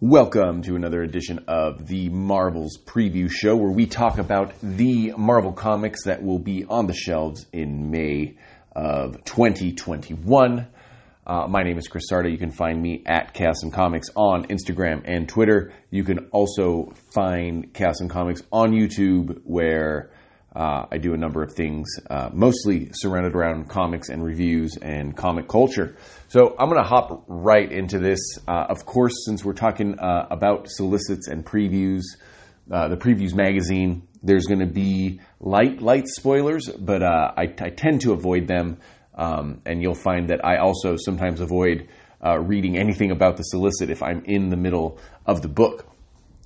Welcome to another edition of the Marvels Preview Show, where we talk about the Marvel comics that will be on the shelves in May of 2021. Uh, my name is Chris Sarda. You can find me at Chaos and Comics on Instagram and Twitter. You can also find Chaos and Comics on YouTube, where uh, I do a number of things, uh, mostly surrounded around comics and reviews and comic culture. So I'm going to hop right into this. Uh, of course, since we're talking uh, about solicits and previews, uh, the previews magazine, there's going to be light, light spoilers, but uh, I, I, tend to avoid them. Um, and you'll find that I also sometimes avoid reading anything about the solicit if I'm in the middle of the book.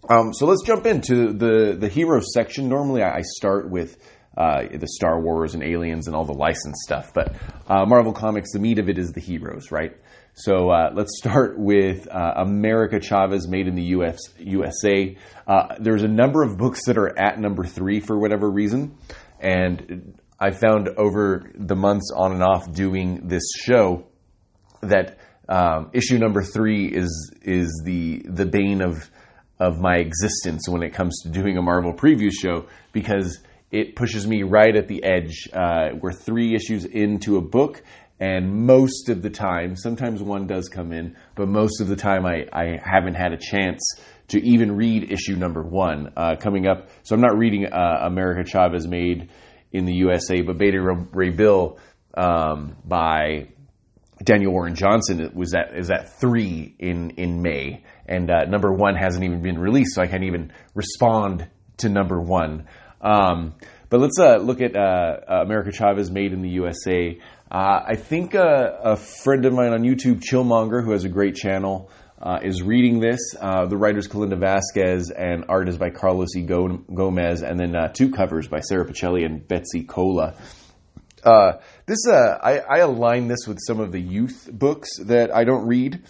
Um, so let's jump into the the heroes section. Normally, I start with uh, the Star Wars and Aliens and all the licensed stuff, but uh, Marvel Comics, the meat of it is the heroes, right? So uh, let's start with uh, America Chavez, made in the US, USA. Uh, there's a number of books that are at number three for whatever reason, and I found over the months on and off doing this show that um, issue number three is is the the bane of of my existence when it comes to doing a Marvel preview show because it pushes me right at the edge. Uh, we're three issues into a book, and most of the time, sometimes one does come in, but most of the time I, I haven't had a chance to even read issue number one uh, coming up. So I'm not reading uh, America Chavez made in the USA, but Beta Ray Bill um, by Daniel Warren Johnson was at is at three in in May, and uh, number one hasn't even been released, so I can't even respond to number one. Um, but let's uh, look at uh, America Chavez Made in the USA. Uh, I think uh, a friend of mine on YouTube, Chillmonger, who has a great channel, uh, is reading this. the writer's Kalinda Vasquez, and art is by Carlos E. Gomez, and then two covers by Sara Pichelli and Betsy Cola. Uh, this uh, I, I, align this with some of the youth books that I don't read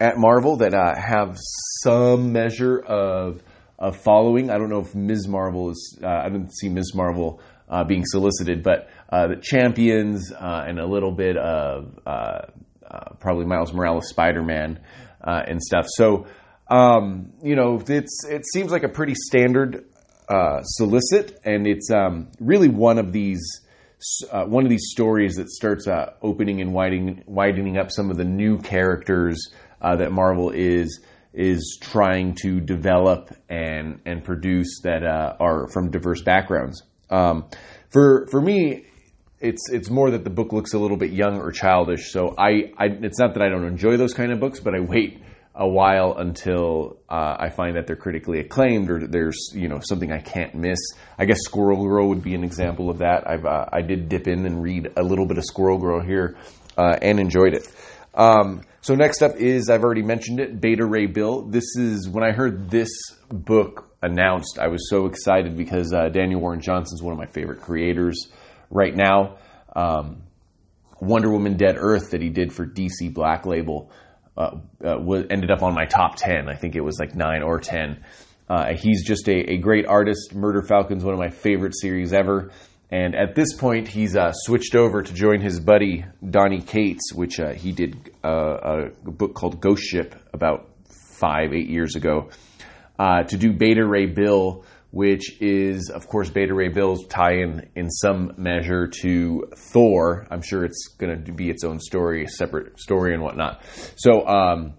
at Marvel that uh, have some measure of of following. I don't know if Ms. Marvel is. Uh, I didn't see Ms. Marvel uh, being solicited, but uh, the Champions and a little bit of probably Miles Morales, Spider Man, and stuff. So um, you know, it's it seems like a pretty standard solicit, and it's um, really one of these uh, one of these stories that starts uh, opening and widening, widening up some of the new characters uh, that Marvel is is trying to develop and and produce that uh, are from diverse backgrounds. Um, for for me, it's it's more that the book looks a little bit young or childish. So I, I it's not that I don't enjoy those kind of books, but I wait a while until uh, I find that they're critically acclaimed or there's you know something I can't miss. I guess Squirrel Girl would be an example of that. I've uh, I did dip in and read a little bit of Squirrel Girl here uh, and enjoyed it. Um, so next up is I've already mentioned it, Beta Ray Bill. This is when I heard this book announced, I was so excited because uh, Daniel Warren Johnson is one of my favorite creators right now. Um, Wonder Woman Dead Earth that he did for DC Black Label uh, uh, ended up on my top 10. I think it was like 9 or 10. Uh, he's just a, a, great artist. Murder Falcon's one of my favorite series ever. And at this point, he's uh, switched over to join his buddy Donny Cates, which uh, he did uh, a book called Ghost Ship about five, eight years ago, to do Beta Ray Bill, which is, of course, Beta Ray Bill's tie-in in some measure to Thor. I'm sure it's going to be its own story, separate story and whatnot. So, um,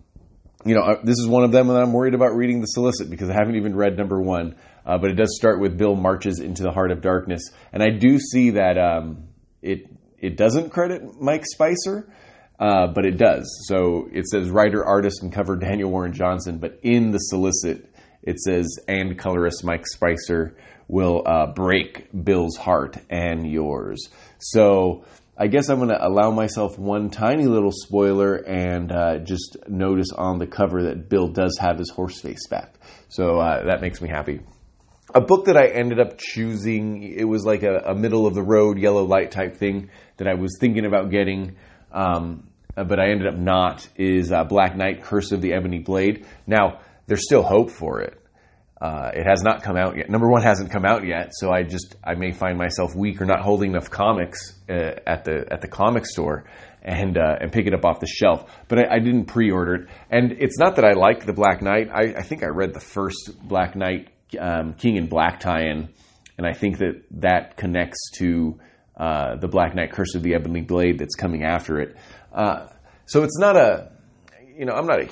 you know, uh, this is one of them, and I'm worried about reading the solicit because I haven't even read number one. Uh, but it does start with Bill marches into the heart of darkness, and I do see that um, it it doesn't credit Mike Spicer. Uh, but it does. So it says writer, artist, and cover Daniel Warren Johnson. But in the solicit, it says, and colorist Mike Spicer will uh, break Bill's heart and yours. So I guess I'm going to allow myself one tiny little spoiler and uh, just notice on the cover that Bill does have his horse face back. So uh, that makes me happy. A book that I ended up choosing, it was like a, a, middle of the road yellow light type thing that I was thinking about getting, um, but I ended up not, is uh, Black Knight Curse of the Ebony Blade. Now, there's still hope for it. Uh, it has not come out yet. Number one hasn't come out yet, so I just I may find myself weak or not holding enough comics uh, at the at the comic store and uh, and pick it up off the shelf. But I, I, didn't pre-order it, and it's not that I like the Black Knight. I, I think I read the first Black Knight um, King in Black tie-in, and I think that that connects to uh, the Black Knight Curse of the Ebony Blade that's coming after it. Uh, so it's not a you know I'm not a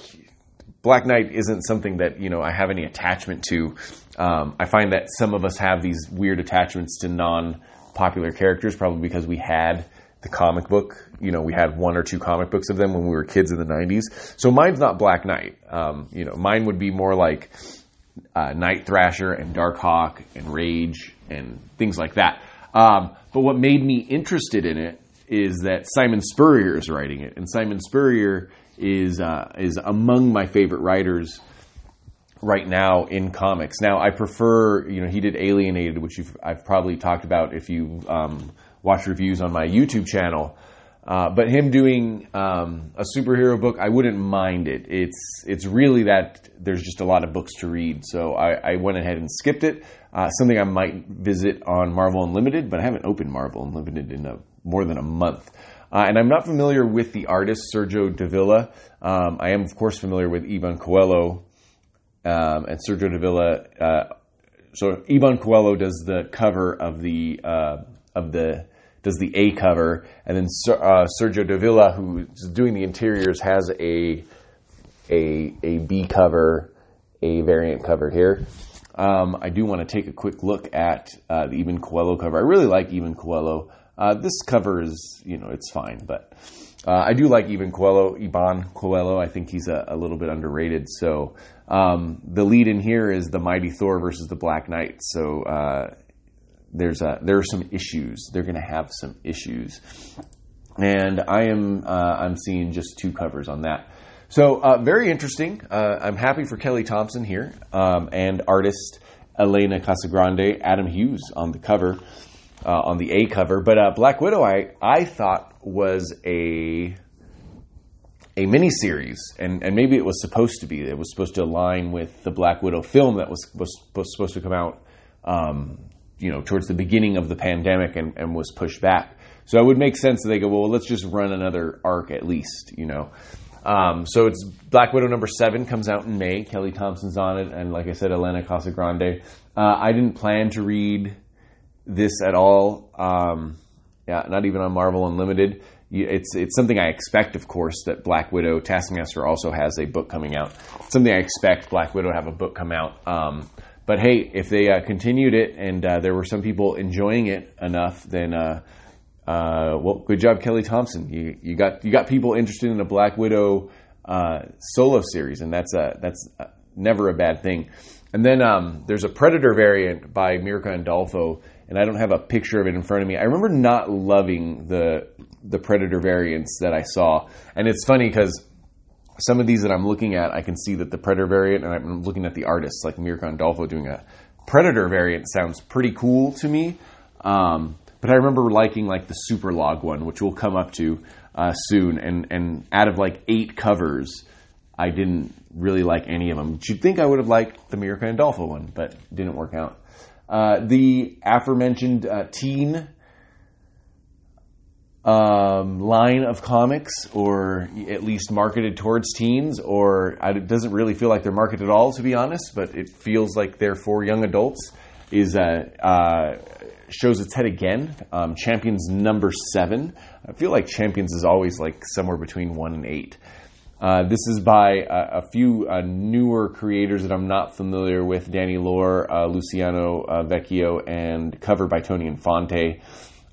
Black Knight isn't something that you know I have any attachment to. Um, I find that some of us have these weird attachments to non-popular characters, probably because we had the comic book. You know, we had one or two comic books of them when we were kids in the '90s. So mine's not Black Knight. Um, you know, mine would be more like uh, Night Thrasher and Darkhawk and Rage and things like that. Um, but what made me interested in it is that Simon Spurrier is writing it, and Simon Spurrier is uh, is among my favorite writers right now in comics. Now, I prefer, you know, he did Alienated, which I've probably talked about if you um, watch reviews on my YouTube channel. Uh, but him doing um, a superhero book, I wouldn't mind it. It's it's really that there's just a lot of books to read, so I, I went ahead and skipped it. Uh, something I might visit on Marvel Unlimited, but I haven't opened Marvel Unlimited in a, more than a month. Uh, and I'm not familiar with the artist Sergio Davila. Um, I am, of course, familiar with Iban Coelho um, and Sergio Davila. Uh, so Iban Coelho does the cover of the uh, of the does the A cover, and then uh, Sergio Davila, who's doing the interiors, has a a a B cover, a variant cover here. Um, I do want to take a quick look at uh, the Iban Coelho cover. I really like Iban Coelho. Uh, this cover is, you know, it's fine, but uh, I do like even Coelho, Iban Coelho. I think he's a, a little bit underrated. So um, the lead in here is the Mighty Thor versus the Black Knight. So uh, there's a, there are some issues. They're going to have some issues, and I am uh, I'm seeing just two covers on that. So uh, very interesting. Uh, I'm happy for Kelly Thompson here um, and artist Elena Casagrande, Adam Hughes on the cover uh, on the A cover. But uh, Black Widow, I I thought was a a mini series, and and maybe it was supposed to be. It was supposed to align with the Black Widow film that was was, was supposed to come out, um, you know, towards the beginning of the pandemic, and, and was pushed back. So it would make sense that they go, well, let's just run another arc at least, you know. Um, so it's Black Widow number seven comes out in May. Kelly Thompson's on it, and like I said, Elena Casagrande. Uh, I didn't plan to read this at all. Um, yeah, not even on Marvel Unlimited. It's it's something I expect, of course, that Black Widow Taskmaster also has a book coming out. something I expect Black Widow to have a book come out. Um, but hey, if they uh, continued it and uh, there were some people enjoying it enough, then uh, uh well, good job, Kelly Thompson. You you got you got people interested in a Black Widow uh, solo series, and that's a that's never a bad thing. And then um, there's a Predator variant by Mirka Andolfo and I don't have a picture of it in front of me. I remember not loving the the Predator variants that I saw, and it's funny because some of these that I'm looking at, I can see that the Predator variant, and I'm looking at the artists like Mirka Andolfo doing a Predator variant sounds pretty cool to me. Um, but I remember liking like the Superlog one, which we'll come up to uh, soon. And and out of like eight covers, I didn't really like any of them. You'd think I would have liked the Mirka Andolfo one, but didn't work out. Uh, the aforementioned uh, teen um, line of comics, or at least marketed towards teens, or it doesn't really feel like they're marketed at all, to be honest, but it feels like they're for young adults, is uh, uh, shows its head again. Um, Champions number seven. I feel like Champions is always like somewhere between one and eight. Uh, this is by a, a few uh, newer creators that I'm not familiar with Danny Lore, uh, Luciano uh, Vecchio, and cover by Tony Infante.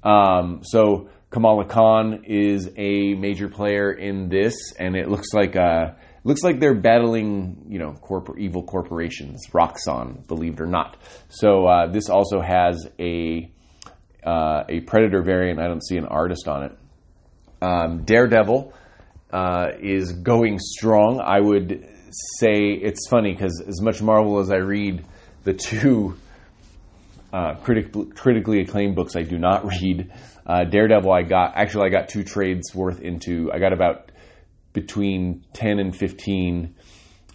Um, so Kamala Khan is a major player in this, and it looks like uh, looks like they're battling, you know, corpor- evil corporations, Roxxon, believe it or not. So uh, this also has a a Predator variant. I don't see an artist on it. Um, Daredevil uh, is going strong. I would say it's funny because as much Marvel as I read, the two uh, critic, critically acclaimed books I do not read. Uh, Daredevil, I got actually I got two trades worth into. I got about between ten and fifteen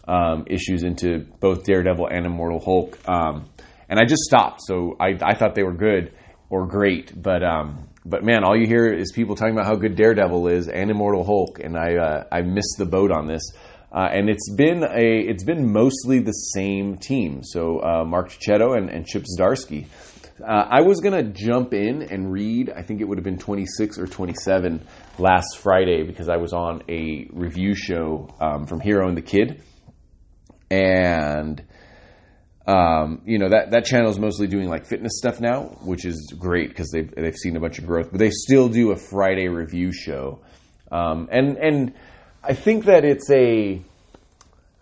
um, issues into both Daredevil and Immortal Hulk. Um, and I just stopped. So I, I thought they were good or great, but um, but man, all you hear is people talking about how good Daredevil is and Immortal Hulk, and I uh, I missed the boat on this. Uh, and it's been a it's been mostly the same team. So uh, Mark Checchetto and, and Chip Zdarsky. Uh, I was gonna jump in and read. I think it would have been 26 or 27 last Friday because I was on a review show um, from Hero and the Kid, and um, you know that that channel is mostly doing like fitness stuff now, which is great because they've they've seen a bunch of growth. But they still do a Friday review show, um, and and I think that it's a.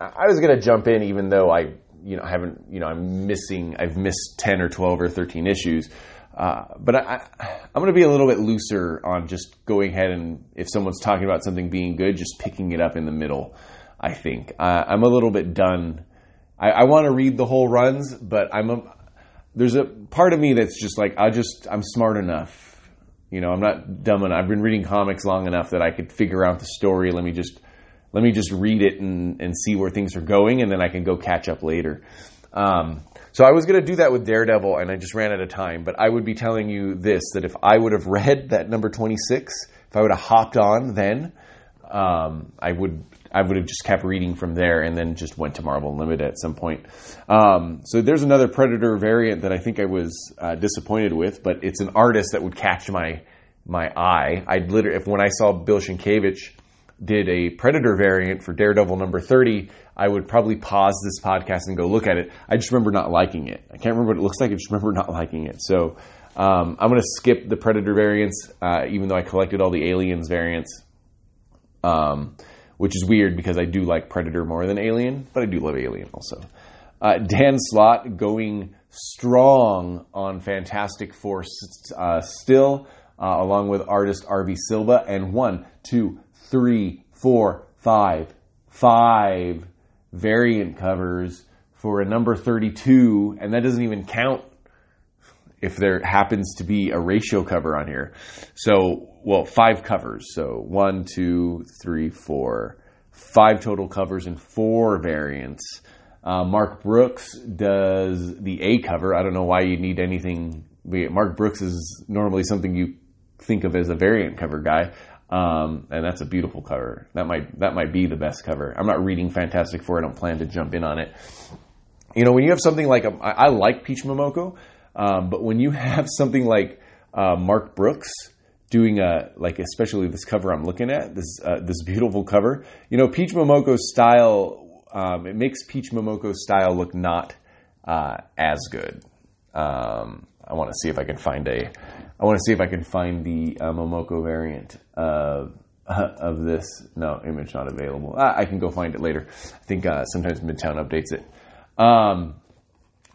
I was gonna jump in even though I you know I haven't you know I'm missing I've missed ten or twelve or thirteen issues. Uh, but I, am going to be a little bit looser on just going ahead and if someone's talking about something being good, just picking it up in the middle. I think uh, I'm a little bit done I, I want to read the whole runs, but I'm a, there's a part of me that's just like I just I'm smart enough. You know, I'm not dumb enough. I've been reading comics long enough that I could figure out the story. Let me just let me just read it and, and see where things are going, and then I can go catch up later. Um, so I was going to do that with Daredevil, and I just ran out of time. But I would be telling you this: that if I would have read that number 26, if I would have hopped on then, um, I would I would have just kept reading from there and then just went to Marvel Unlimited at some point. Um, so there's another Predator variant that I think I was uh, disappointed with, but it's an artist that would catch my my eye. I'd literally, if when I saw Bill Sienkiewicz did a Predator variant for Daredevil number 30, I would probably pause this podcast and go look at it. I just remember not liking it. I can't remember what it looks like. I just remember not liking it. So um, I'm going to skip the Predator variants, uh, even though I collected all the Aliens variants. Um, which is weird because I do like Predator more than Alien, but I do love Alien also. Uh, Dan Slott going strong on Fantastic Four uh, still, uh, along with artist R.B. Silva, and one, two, three, four, five, five variant covers for a number 32, and that doesn't even count if there happens to be a ratio cover on here. So, well, five covers. So one, two, three, four, five total covers and four variants. Uh, Mark Brooks does the A cover. I don't know why you need anything. Mark Brooks is normally something you think of as a variant cover guy. Um, and that's a beautiful cover. That might that might be the best cover. I'm not reading Fantastic Four. I don't plan to jump in on it. You know, when you have something like a, I, I like Peach Momoko, um, but when you have something like uh, Mark Brooks doing a like, especially this cover I'm looking at, this uh, this beautiful cover, you know, Peach Momoko style, um, it makes Peach Momoko style look not uh, as good. Um, I want to see if I can find a. I want to see if I can find the uh, Momoko variant of of this. No, image not available. I, I can go find it later. I think uh, sometimes Midtown updates it. Um,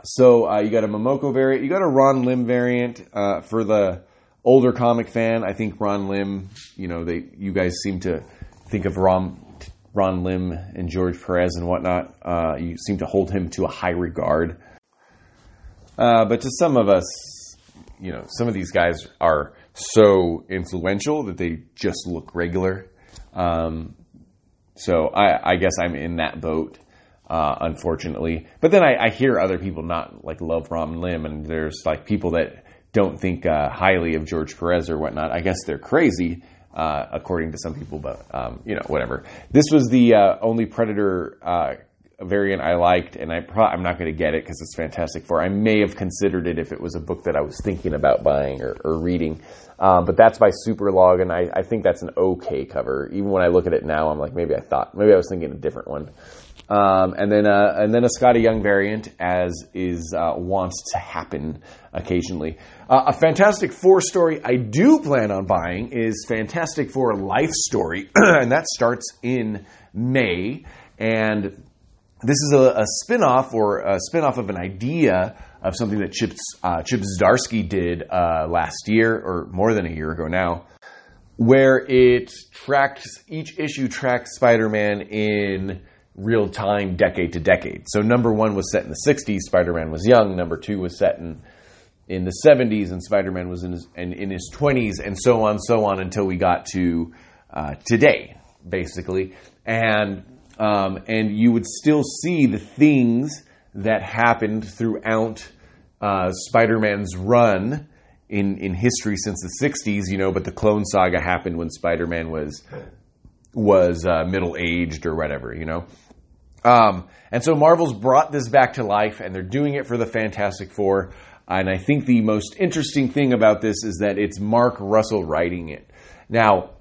so uh, you got a Momoko variant, you got a Ron Lim variant uh, for the older comic fan. I think Ron Lim, you know, they you guys seem to think of Ron Ron Lim and George Perez and whatnot. Uh, you seem to hold him to a high regard. Uh, but to some of us, you know, some of these guys are so influential that they just look regular. Um, so I, I guess I'm in that boat uh, unfortunately. But then I, I, hear other people not like love Ron Lim, and there's like people that don't think uh, highly of George Perez or whatnot. I guess they're crazy, uh, according to some people, but um, you know, whatever. This was the uh, only Predator uh, variant I liked, and I pro- I'm not going to get it because it's Fantastic Four. I may have considered it if it was a book that I was thinking about buying or, or reading. Um, but that's by Superlog, and I, I think that's an okay cover. Even when I look at it now, I'm like, maybe I thought, maybe I was thinking a different one. Um, and then uh, and then a Skottie Young variant, as is uh, wants to happen occasionally. Uh, a Fantastic Four story I do plan on buying is Fantastic Four Life Story, and that starts in May. And this is a, a spin-off or a spin-off of an idea of something that Chip, uh, Chip Zdarsky did uh, last year, or more than a year ago now, where it tracks each issue tracks Spider-Man in real time, decade to decade. So number one was set in the 60s, Spider Man was young. Number two was set in in the 70s, and Spider Man was in his, in, in, his 20s, and so on, so on, until we got to uh, today, basically. And um, and you would still see the things that happened throughout uh, Spider-Man's run in in history since the '60s. You know, but the Clone Saga happened when Spider-Man was was uh, middle aged or whatever. You know. Um, and so Marvel's brought this back to life, and they're doing it for the Fantastic Four. And I think the most interesting thing about this is that it's Mark Russell writing it. Now,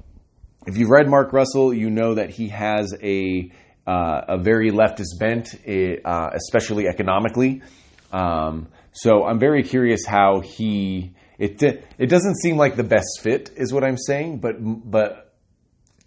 if you've read Mark Russell, you know that he has a uh, a very leftist bent, eh, uh, especially economically. Um, so I'm very curious how he it it doesn't seem like the best fit, is what I'm saying. But but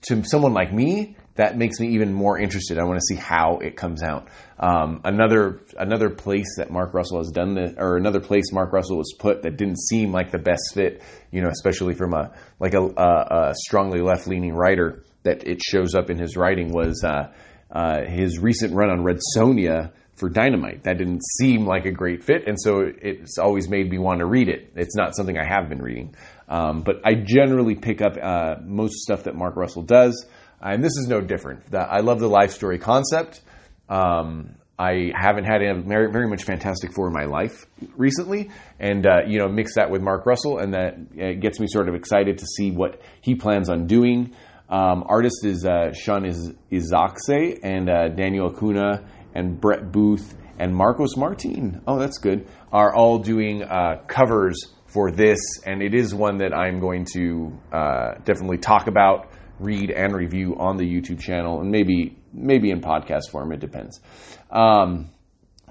to someone like me, that makes me even more interested. I want to see how it comes out. Um, another another place that Mark Russell has done this, or another place Mark Russell was put that didn't seem like the best fit. You know, especially from a like a, a, a strongly left leaning writer that it shows up in his writing was uh, uh, his recent run on Red Sonja for Dynamite. That didn't seem like a great fit, and so it's always made me want to read it. It's not something I have been reading, um, but I generally pick up uh, most stuff that Mark Russell does and this is no different. I love the life story concept. Um, I haven't had very, very much Fantastic Four in my life recently, and uh, you know, mix that with Mark Russell, and that uh, gets me sort of excited to see what he plans on doing. Um, artist is uh, Sean is and uh, Daniel Acuna and Brett Booth and Marcos Martin. Oh, that's good. Are all doing uh, covers for this, and it is one that I'm going to uh, definitely talk about read and review on the YouTube channel, and maybe maybe in podcast form. It depends. Um,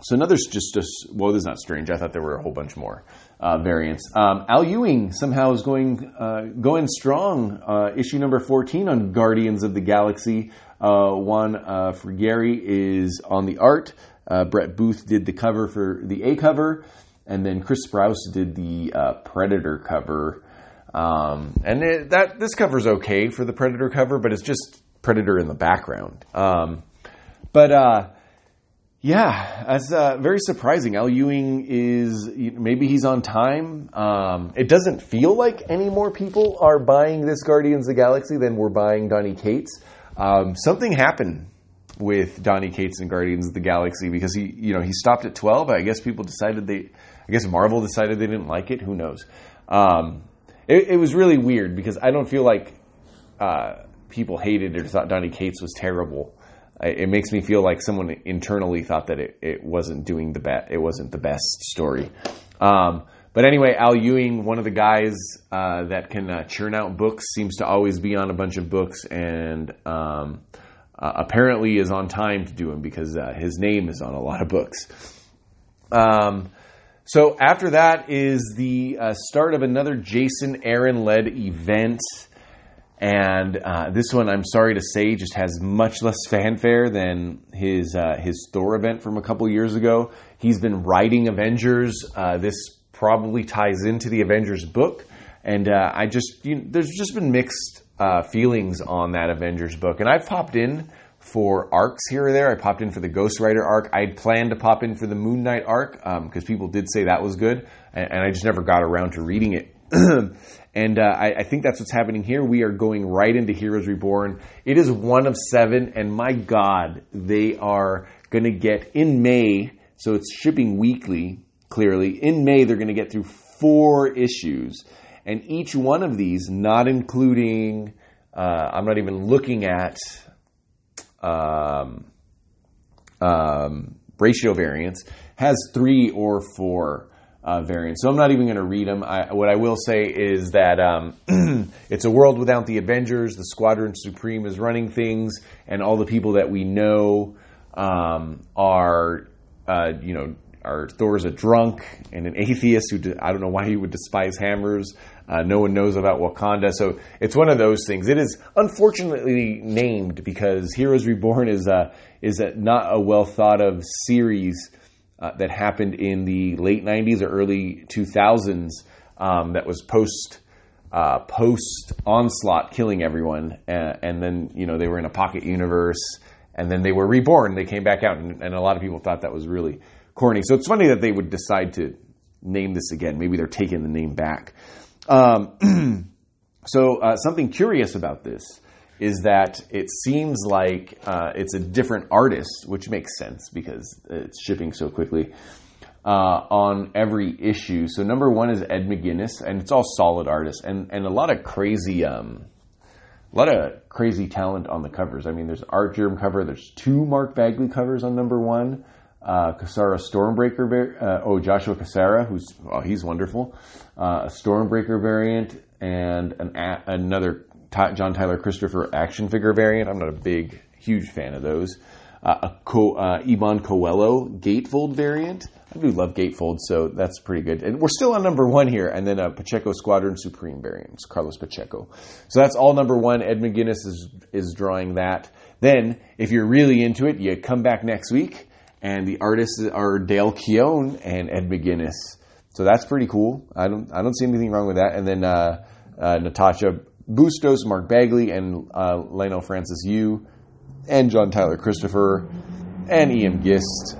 so another just just well, this is not strange. I thought there were a whole bunch more uh, variants. Um, Al Ewing somehow is going uh, going strong. Uh, issue number fourteen on Guardians of the Galaxy. Uh, Juan uh, Frigeri is on the art. Uh, Brett Booth did the cover for the A cover, and then Chris Sprouse did the uh, Predator cover. Um, and it, that this cover's okay for the Predator cover, but it's just Predator in the background. Um, but uh, yeah, that's uh, very surprising. Al Ewing is maybe he's on time. Um, it doesn't feel like any more people are buying this Guardians of the Galaxy than we're buying Donny Cates. Um, something happened with Donny Cates and Guardians of the Galaxy because he, you know, he stopped at twelve. I guess people decided they, I guess Marvel decided they didn't like it. Who knows? Um, it, it was really weird because I don't feel like uh, people hated or thought Donny Cates was terrible. It makes me feel like someone internally thought that it, it wasn't doing the best. It wasn't the best story. Um, but anyway, Al Ewing, one of the guys uh, that can uh, churn out books, seems to always be on a bunch of books, and um, uh, apparently is on time to do them because uh, his name is on a lot of books. Um, so after that is the uh, start of another Jason Aaron led event. And uh, this one, I'm sorry to say, just has much less fanfare than his uh, his Thor event from a couple years ago. He's been writing Avengers. Uh, this probably ties into the Avengers book, and uh, I just you know, there's just been mixed uh, feelings on that Avengers book. And I've popped in for arcs here or there. I popped in for the Ghost Rider arc. I had planned to pop in for the Moon Knight arc because um, people did say that was good, and, and, I just never got around to reading it. and uh, I, I, think that's what's happening here. We are going right into Heroes Reborn. It is one of seven, and my God, they are going to get in May. So it's shipping weekly. Clearly, in May they're going to get through four issues, and each one of these, not including. Uh, I'm not even looking at um, um, ratio variance has three or four uh, variants. So I'm not even going to read them. I, what I will say is that um, it's a world without the Avengers. The Squadron Supreme is running things, and all the people that we know um, are, uh, you know, are Thor's a drunk and an atheist who de- I don't know why he would despise hammers. Uh, no one knows about Wakanda, so it's one of those things. It is unfortunately named because Heroes Reborn is a, is a, not a well thought of series uh, that happened in the late '90s or early 2000s. Um, that was post uh, post onslaught, killing everyone, and, and, then you know they were in a pocket universe, and then they were reborn. They came back out, and, and a lot of people thought that was really corny. So it's funny that they would decide to name this again. Maybe they're taking the name back. Um, so uh, something curious about this is that it seems like uh, it's a different artist, which makes sense because it's shipping so quickly. Uh, on every issue. So number one is Ed McGuinness, and it's all solid artists and and a lot of crazy um, a lot of crazy talent on the covers. I mean, there's an Artgerm cover. There's two Mark Bagley covers on number one. Uh, Stormbreaker. Uh, oh, Joshua Cassara, who's oh, he's wonderful. Uh, a Stormbreaker variant and an another John Tyler Christopher action figure variant. I'm not a big, huge fan of those. Uh, a Co- uh, Coelho gatefold variant. I do love gatefold, so that's pretty good. And we're still on number one here, and then a Pacheco Squadron Supreme variants, Carlos Pacheco. So that's all number one. Ed McGuinness is is drawing that. Then, if you're really into it, you come back next week, and the artists are Dale Keown and Ed McGuinness. So that's pretty cool. I don't I don't see anything wrong with that. And then uh, uh, Natasha Bustos, Mark Bagley, and uh, Lionel Francis Yu, and John Tyler Christopher, and Ian Gist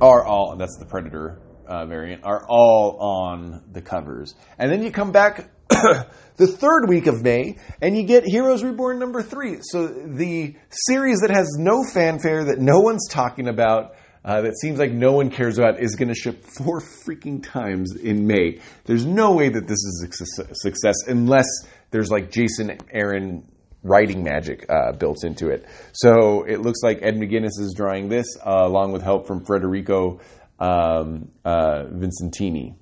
are all that's the Predator uh, variant are all on the covers, and then you come back the third week of May and you get Heroes Reborn number three. So the series that has no fanfare that no one's talking about. Uh, that seems like no one cares about is going to ship four freaking times in May. There's no way that this is a success unless there's like Jason Aaron writing magic uh, built into it. So it looks like Ed McGuinness is drawing this uh, along with help from Federico um, uh, Vincentini.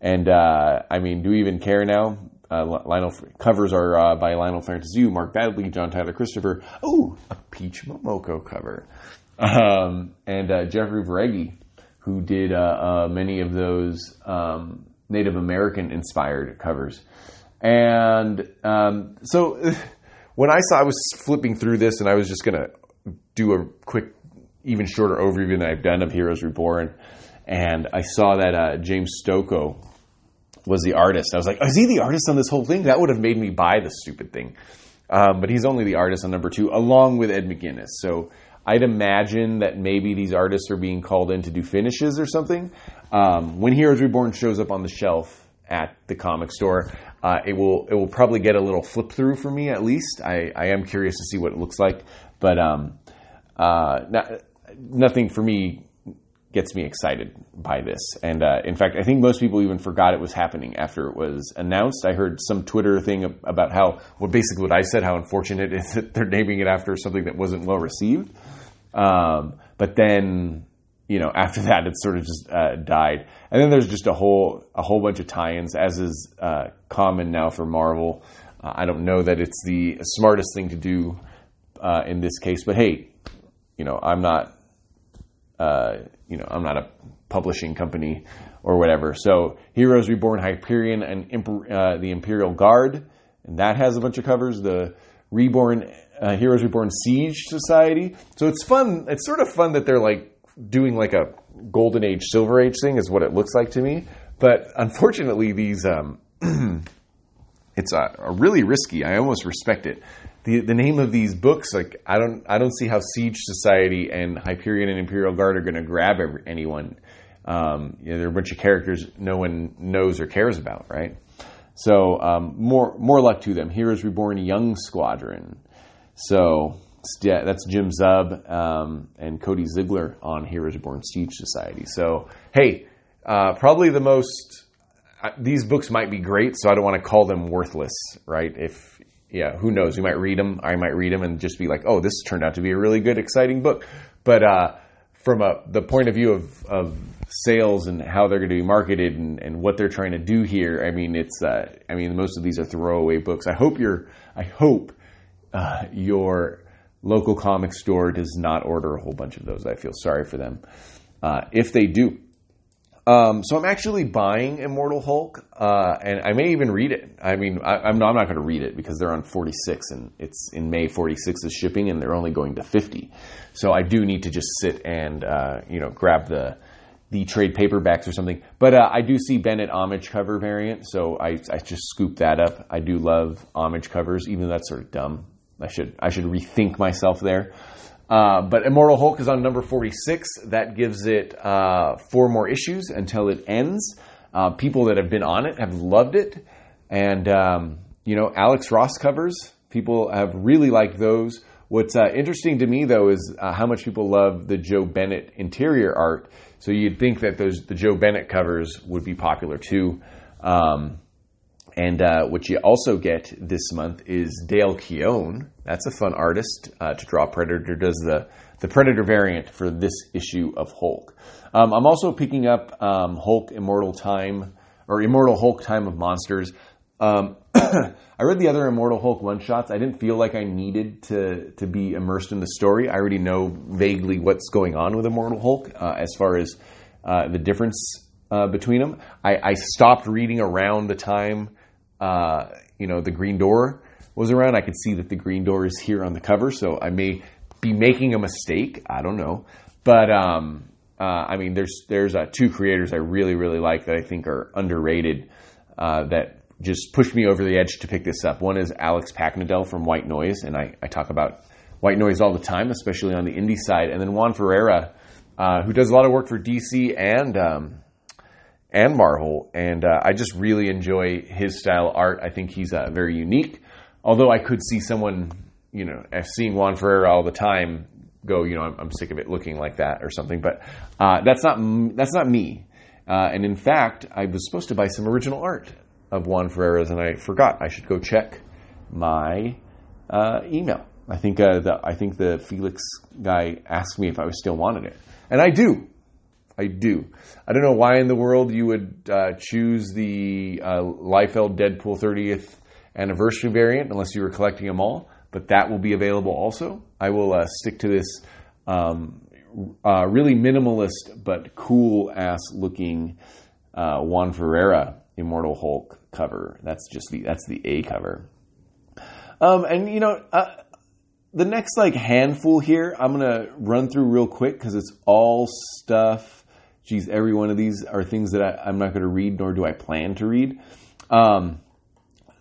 And uh, I mean, do we even care now? Uh, Lionel covers are uh, by Lionel Francis Mark Bagley, John Tyler Christopher. Oh, a Peach Momoko cover, um, and Jeffrey Veregge, who did many of those um, Native American inspired covers. And um, so when I saw, I was flipping through this and I was just going to do a quick, even shorter overview than I've done of Heroes Reborn. And I saw that uh, James Stokoe was the artist. I was like, is he the artist on this whole thing? That would have made me buy the stupid thing. Um, but he's only the artist on number two, along with Ed McGuinness. So I'd imagine that maybe these artists are being called in to do finishes or something. Um, when Heroes Reborn shows up on the shelf at the comic store, uh, it will it will probably get a little flip through for me at least. I, I am curious to see what it looks like, but um, uh, not, nothing for me gets me excited by this. And uh, in fact, I think most people even forgot it was happening after it was announced. I heard some Twitter thing about how, well, basically what I said, how unfortunate it is that they're naming it after something that wasn't well received. Um, but then you know, after that, it sort of just uh, died. And then there's just a whole a whole bunch of tie-ins, as is uh, common now for Marvel. Uh, I don't know that it's the smartest thing to do uh, in this case, but hey, you know, I'm not, uh, you know, I'm not a publishing company or whatever. So, Heroes Reborn, Hyperion, and uh, the Imperial Guard, and that has a bunch of covers. The Reborn Heroes Reborn Siege Society. So it's fun. It's sort of fun that they're like doing like a golden age, silver age thing is what it looks like to me. But unfortunately, these um, it's uh, really risky. I almost respect it. The, the name of these books, like I don't I don't see how Siege Society and Hyperion and Imperial Guard are going to grab every, anyone. Um, you know, there are a bunch of characters no one knows or cares about, right? So um, more more luck to them. Heroes Reborn Young Squadron. So yeah, that's Jim Zub um, and Cody Ziglar on Heroes Born Siege Society. So, hey, uh, probably the most. Uh, these books might be great, so I don't want to call them worthless, right? If yeah, who knows? We might read them. I might read them and just be like, "Oh, this turned out to be a really good, exciting book." But uh, from a, the point of view of, of sales and how they're going to be marketed and, and what they're trying to do here, I mean, it's uh, I mean, most of these are throwaway books. I hope you're. I hope uh, you're local comic store does not order a whole bunch of those. I feel sorry for them. Uh, if they do. Um, so I'm actually buying Immortal Hulk, uh, and I may even read it. I mean, I, am not, not going to read it because they're on 46, and it's in May 46 is shipping, and they're only going to 50. So I do need to just sit and uh, you know grab the the trade paperbacks or something. But uh, I do see Bennett homage cover variant, so I, I just scoop that up. I do love homage covers, even though that's sort of dumb. I should I should rethink myself there. Uh, but Immortal Hulk is on number 46. That gives it uh, four more issues until it ends. Uh, people that have been on it have loved it. And, um, you know, Alex Ross covers, People have really liked those. What's uh, interesting to me, though, is uh, how much people love the Joe Bennett interior art. So you'd think that those the Joe Bennett covers would be popular too. Um, and uh, what you also get this month is Dale Keown. That's a fun artist uh, to draw Predator. Does the the Predator variant for this issue of Hulk. Um, I'm also picking up um, Hulk Immortal Time or Immortal Hulk Time of Monsters. Um, I read the other Immortal Hulk one shots. I didn't feel like I needed to to be immersed in the story. I already know vaguely what's going on with Immortal Hulk uh, as far as uh, the difference uh, between them. I, I, stopped reading around the time uh, you know the Green Door was around. I could see that the Green Door is here on the cover, so I may be making a mistake. I don't know, but um, uh, I mean, there's there's uh, two creators I really really like that I think are underrated uh, that just pushed me over the edge to pick this up. One is Alex Paknadel from White Noise, and I, I talk about White Noise all the time, especially on the indie side. And then Juan Ferreyra, uh, who does a lot of work for DC and um, and Marvel, and uh, I just really enjoy his style art. I think he's uh, very unique. Although I could see someone you know, seeing Juan Ferreyra all the time go, you know, I'm, I'm sick of it looking like that or something. But uh, that's not that's not me. Uh, and in fact, I was supposed to buy some original art of Juan Ferreyra's, and I forgot. I should go check my uh, email. I think uh, the I think the Felix guy asked me if I still wanted it, and I do. I do. I don't know why in the world you would uh, choose the uh, Liefeld Deadpool 30th anniversary variant unless you were collecting them all but that will be available also. I will uh, stick to this um, uh, really minimalist but cool ass looking uh, Juan Ferreyra Immortal Hulk cover. That's just the that's the A cover. Um, and you know, uh, the next like handful here, I'm gonna run through real quick because it's all stuff. Geez, every one of these are things that I, am not going to read, nor do I plan to read. Um,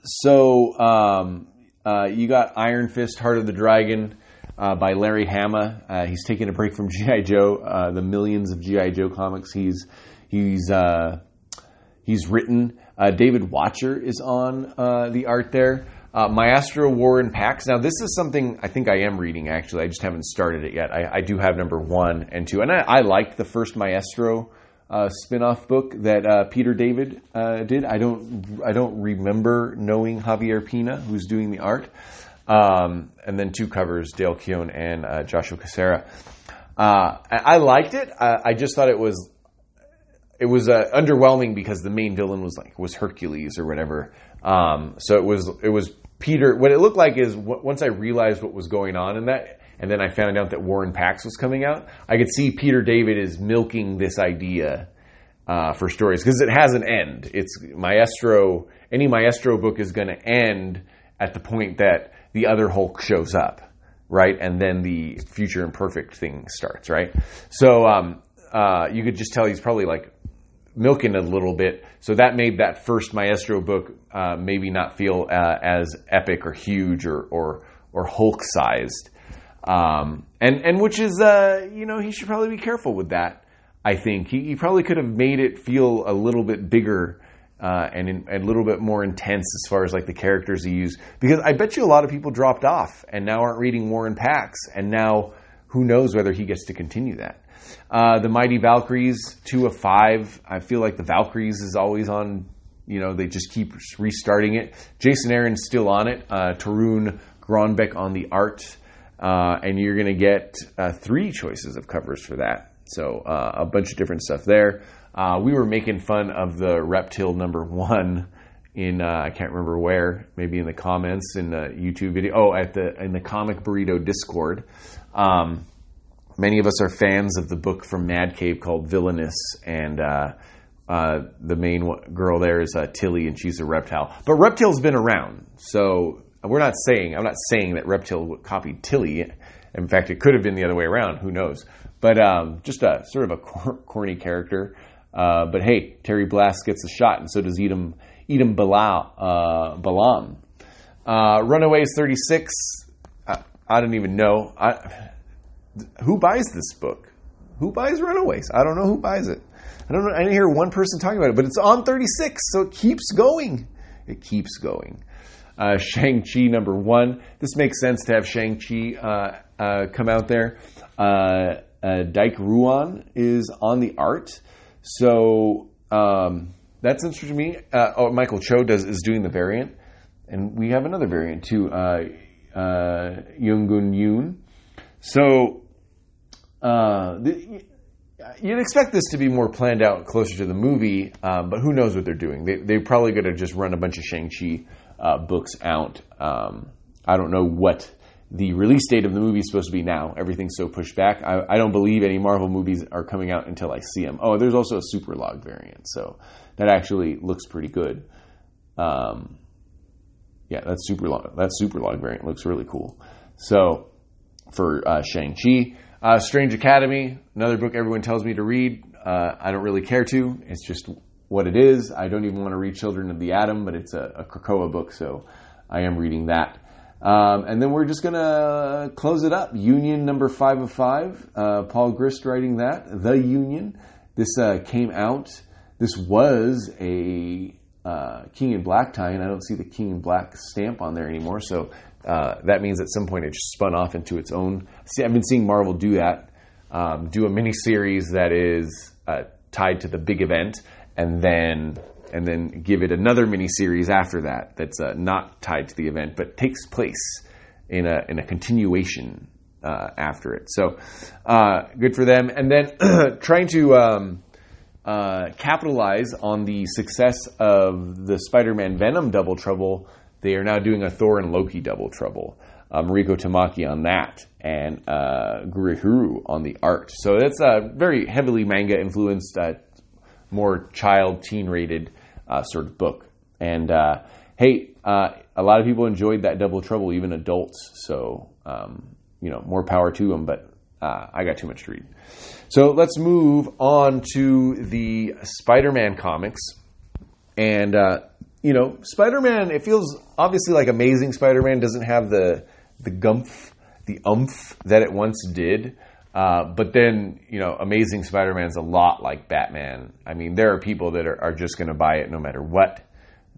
so um, uh, you got Iron Fist, Heart of the Dragon uh, by Larry Hama. Uh, he's taking a break from GI Joe, uh, the millions of GI Joe comics he's he's uh, he's written. David Wachter is on the art there. Maestro War and Pax. Now, this is something I think I am reading. Actually, I just haven't started it yet. I, I do have number one and two, and I, I liked the first Maestro uh, spin-off book that uh, Peter David uh, did. I don't I don't remember knowing Javier Pina, who's doing the art. Um, and then two covers, Dale Keown and uh, Joshua Cassara. Uh, I, I, liked it. I, I, just thought it was it was uh, underwhelming because the main villain was like was Hercules or whatever. Um, so it was it was Peter. What it looked like is once I realized what was going on in that and then I found out that War and Pax was coming out, I could see Peter David is milking this idea uh, for stories because it has an end. It's Maestro. Any Maestro book is going to end at the point that the other Hulk shows up, right? And then the future imperfect thing starts, right? So um, uh, you could just tell he's probably like milking it a little bit. So that made that first Maestro book uh, maybe not feel uh, as epic or huge or or, or Hulk sized. Um, and and which is uh, you know he should probably be careful with that. I think he, he probably could have made it feel a little bit bigger uh, and, in, and a little bit more intense as far as like the characters he used. Because I bet you a lot of people dropped off and now aren't reading War and Pax, and now who knows whether he gets to continue that. Uh, the Mighty Valkyries, two of five. I feel like the Valkyries is always on. You know, they just keep restarting it. Jason Aaron's still on it. Uh, Torunn Grønbekk on the art. Uh, and you're going to get uh, three choices of covers for that. So uh, a bunch of different stuff there. Uh, we were making fun of the Reptile number one in uh, I can't remember where, maybe in the comments in the YouTube video. Oh, at the in the Comic Burrito Discord. Um, many of us are fans of the book from Mad Cave called Villainous, and uh, the main girl there is Tilly, and she's a reptile. But Reptile's been around, so we're not saying I'm not saying that Reptile copied Tilly. In fact, it could have been the other way around. Who knows? But um, just a sort of a cor- corny character. Uh, but hey, Terry Blas gets a shot, and so does Edom Edom Bala, uh, Balam. Uh, Runaways 36. I, I don't even know. I, who buys this book? Who buys Runaways? I don't know who buys it. I don't know. I didn't hear one person talking about it, but it's on 36, so it keeps going. It keeps going. uh, Shang-Chi number one. This makes sense to have Shang-Chi uh, uh, come out there. Uh, uh, Dike Ruan is on the art. So um, that's interesting to me. Uh, oh, Michael Cho does is doing the variant. And we have another variant too, uh, Yoon Yoon. So uh, the, you'd expect this to be more planned out closer to the movie, um, but who knows what they're doing? They, they're probably going to just run a bunch of Shang-Chi uh, books out. Um, I don't know what the release date of the movie is supposed to be now. Everything's so pushed back. I, I, don't believe any Marvel movies are coming out until I see them. Oh, there's also a Superlog variant, so that actually looks pretty good. Um, yeah, that Superlog that Superlog variant looks really cool. So for uh, Shang Chi, uh, Strange Academy, another book everyone tells me to read. Uh, I don't really care to. It's just what it is. I don't even want to read Children of the Atom, but it's a, a Krakoa book, so I am reading that. Um, and then we're just going to close it up. Union number five of five. Uh, Paul Grist writing that. The Union. This uh, came out. This was a uh, King in Black tie, and I don't see the King in Black stamp on there anymore. So uh, that means at some point it just spun off into its own. See, I've been seeing Marvel do that. Um, do a mini series that is uh, tied to the big event, and then and then give it another mini series after that that's uh, not tied to the event but takes place in a in a continuation uh, after it. So uh, good for them. And then trying to um, uh, capitalize on the success of the Spider-Man Venom Double Trouble, they are now doing a Thor and Loki Double Trouble. Mariko Tamaki on that, and uh, Gurihiru on the art. So that's a very heavily manga influenced, uh, more child teen rated uh, sort of book. And uh, hey, uh, a lot of people enjoyed that Double Trouble, even adults. So um, you know, more power to them. But uh, I got too much to read. So let's move on to the Spider-Man comics. And you know, Spider-Man. It feels obviously like Amazing Spider-Man doesn't have the the gumph, the umph that it once did. Uh, but then, you know, Amazing Spider Man's a lot like Batman. I mean, there are people that are, are just going to buy it no matter what,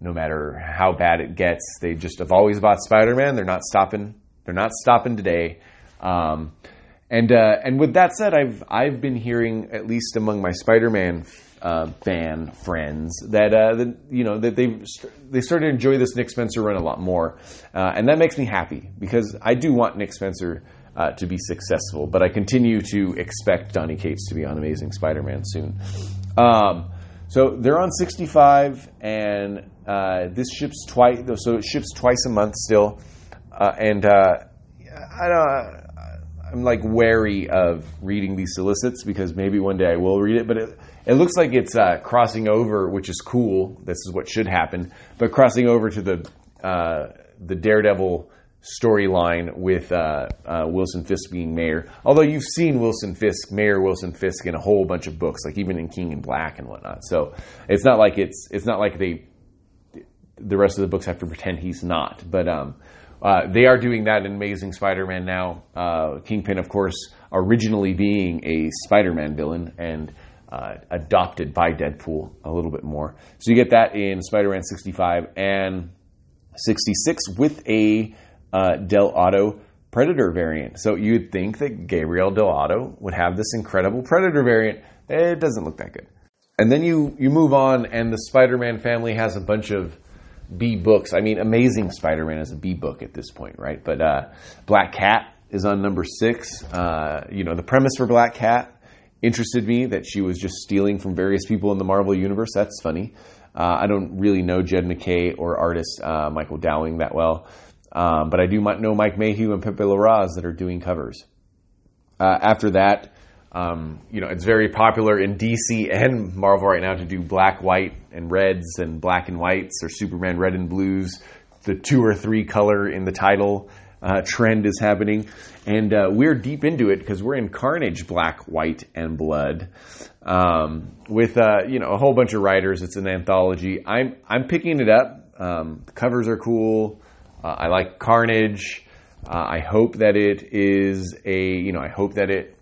no matter how bad it gets. They just have always bought Spider Man. They're not stopping. They're not stopping today. Um, and uh, and with that said, I've I've been hearing at least among my Spider Man uh, fan friends that, uh, that you know that they they started to enjoy this Nick Spencer run a lot more, uh, and that makes me happy because I do want Nick Spencer uh, to be successful. But I continue to expect Donny Cates to be on Amazing Spider-Man soon. Um, so they're on 65, and uh, this ships twice. So it ships twice a month still, uh, and I don't. I'm like wary of reading these solicits because maybe one day I will read it, but it, it looks like it's uh, crossing over, which is cool. This is what should happen, but crossing over to the uh, the Daredevil storyline with uh, uh, Wilson Fisk being mayor. Although you've seen Wilson Fisk, Mayor Wilson Fisk, in a whole bunch of books, like even in King in Black and whatnot. So it's not like it's it's not like they the rest of the books have to pretend he's not. But um, uh, they are doing that in Amazing Spider-Man now. Uh, Kingpin, of course, originally being a Spider-Man villain and. Uh, adopted by Deadpool a little bit more. So you get that in Spider Man 65 and 66 with a uh, Auto Predator variant. So you'd think that Gabriel Dell'Otto would have this incredible Predator variant. It doesn't look that good. And then you you move on, and the Spider-Man family has a bunch of B books. I mean, Amazing Spider-Man is a B book at this point, right? But uh, Black Cat is on number six. Uh, you know, the premise for Black Cat interested me that she was just stealing from various people in the Marvel universe. That's funny. Uh, I don't really know Jed MacKay or artist uh, Michael Dowling that well. Um, but I do know Mike Mayhew and Pepe Larraz that are doing covers. Uh, after that, um, you know, it's very popular in DC and Marvel right now to do black, white, and reds, and black and whites, or Superman red and blues. The two or three color in the title uh, trend is happening, and uh, we're deep into it because we're in Carnage, black, white, and blood, um, with uh, you know a whole bunch of writers. It's an anthology. I'm I'm picking it up. Um, the covers are cool. Uh, I like Carnage. Uh, I hope that it is a, you know, I hope that it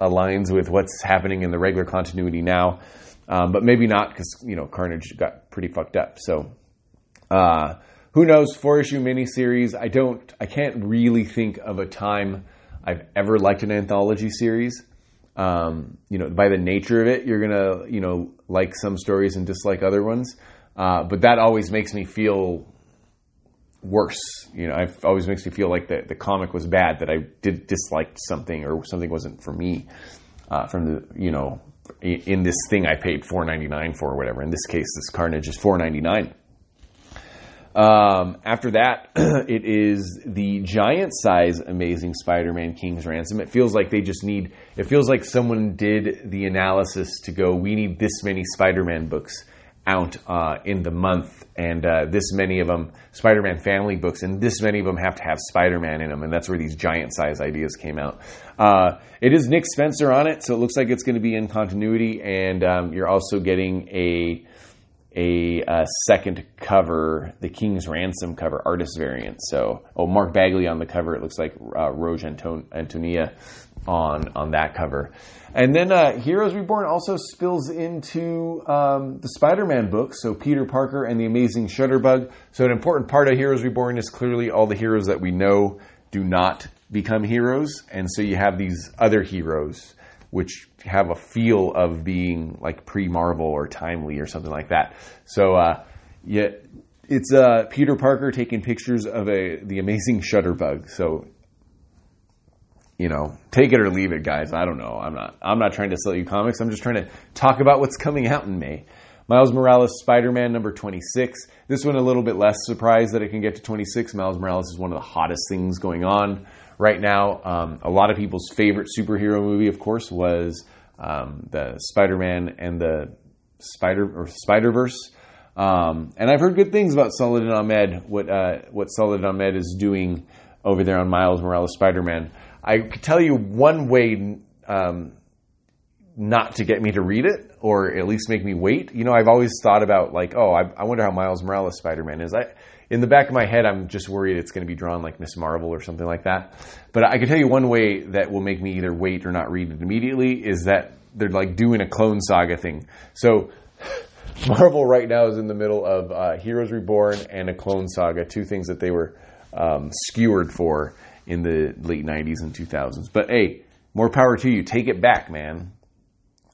aligns with what's happening in the regular continuity now, um, but maybe not because, you know, Carnage got pretty fucked up. So, uh, who knows? Four issue miniseries. I don't. I can't really think of a time I've ever liked an anthology series. Um, you know, by the nature of it, you're gonna you know like some stories and dislike other ones. Uh, but that always makes me feel worse. You know, it always makes me feel like the, the comic was bad, that I did dislike something or something wasn't for me uh, from the, you know, in this thing I paid four ninety nine for or whatever. In this case, this Carnage is four ninety nine. Um, after that, it is the giant size Amazing Spider-Man King's Ransom. It feels like they just need. It feels like someone did the analysis to go. We need this many Spider-Man books out uh, in the month, and uh, this many of them Spider-Man family books, and this many of them have to have Spider-Man in them, and that's where these giant size ideas came out. Uh, it is Nick Spencer on it, so it looks like it's going to be in continuity, and um, you're also getting a a, uh, second cover, the King's Ransom cover, artist variant. So, oh, Mark Bagley on the cover. It looks like uh, Roge Anton- Antonia on on that cover. And then uh, Heroes Reborn also spills into um, the Spider Man book, so Peter Parker and the Amazing Shutterbug. So, an important part of Heroes Reborn is clearly all the heroes that we know do not become heroes. And so you have these other heroes which have a feel of being like pre Marvel or timely or something like that. So, uh, yeah, it's uh, Peter Parker taking pictures of a the Amazing Shutterbug. So you know, take it or leave it, guys. I don't know. I'm not. I'm not trying to sell you comics. I'm just trying to talk about what's coming out in May. Miles Morales, Spider-Man number 26. This one a little bit less surprised that it can get to 26. Miles Morales is one of the hottest things going on right now. Um, a lot of people's favorite superhero movie, of course, was um, the Spider-Man and the Spider or Spider-Verse. Um, and I've heard good things about Saladin Ahmed. What uh, what Saladin Ahmed is doing over there on Miles Morales Spider-Man. I could tell you one way um, not to get me to read it, or at least make me wait. You know, I've always thought about like, oh, I, I wonder how Miles Morales Spider Man is. I in the back of my head, I'm just worried it's going to be drawn like Miss Marvel or something like that. But I can tell you one way that will make me either wait or not read it immediately is that they're like doing a Clone Saga thing. So Marvel right now is in the middle of uh, Heroes Reborn and a Clone Saga, two things that they were um, skewered for in the late 90s and 2000s. But hey, more power to you. Take it back, man.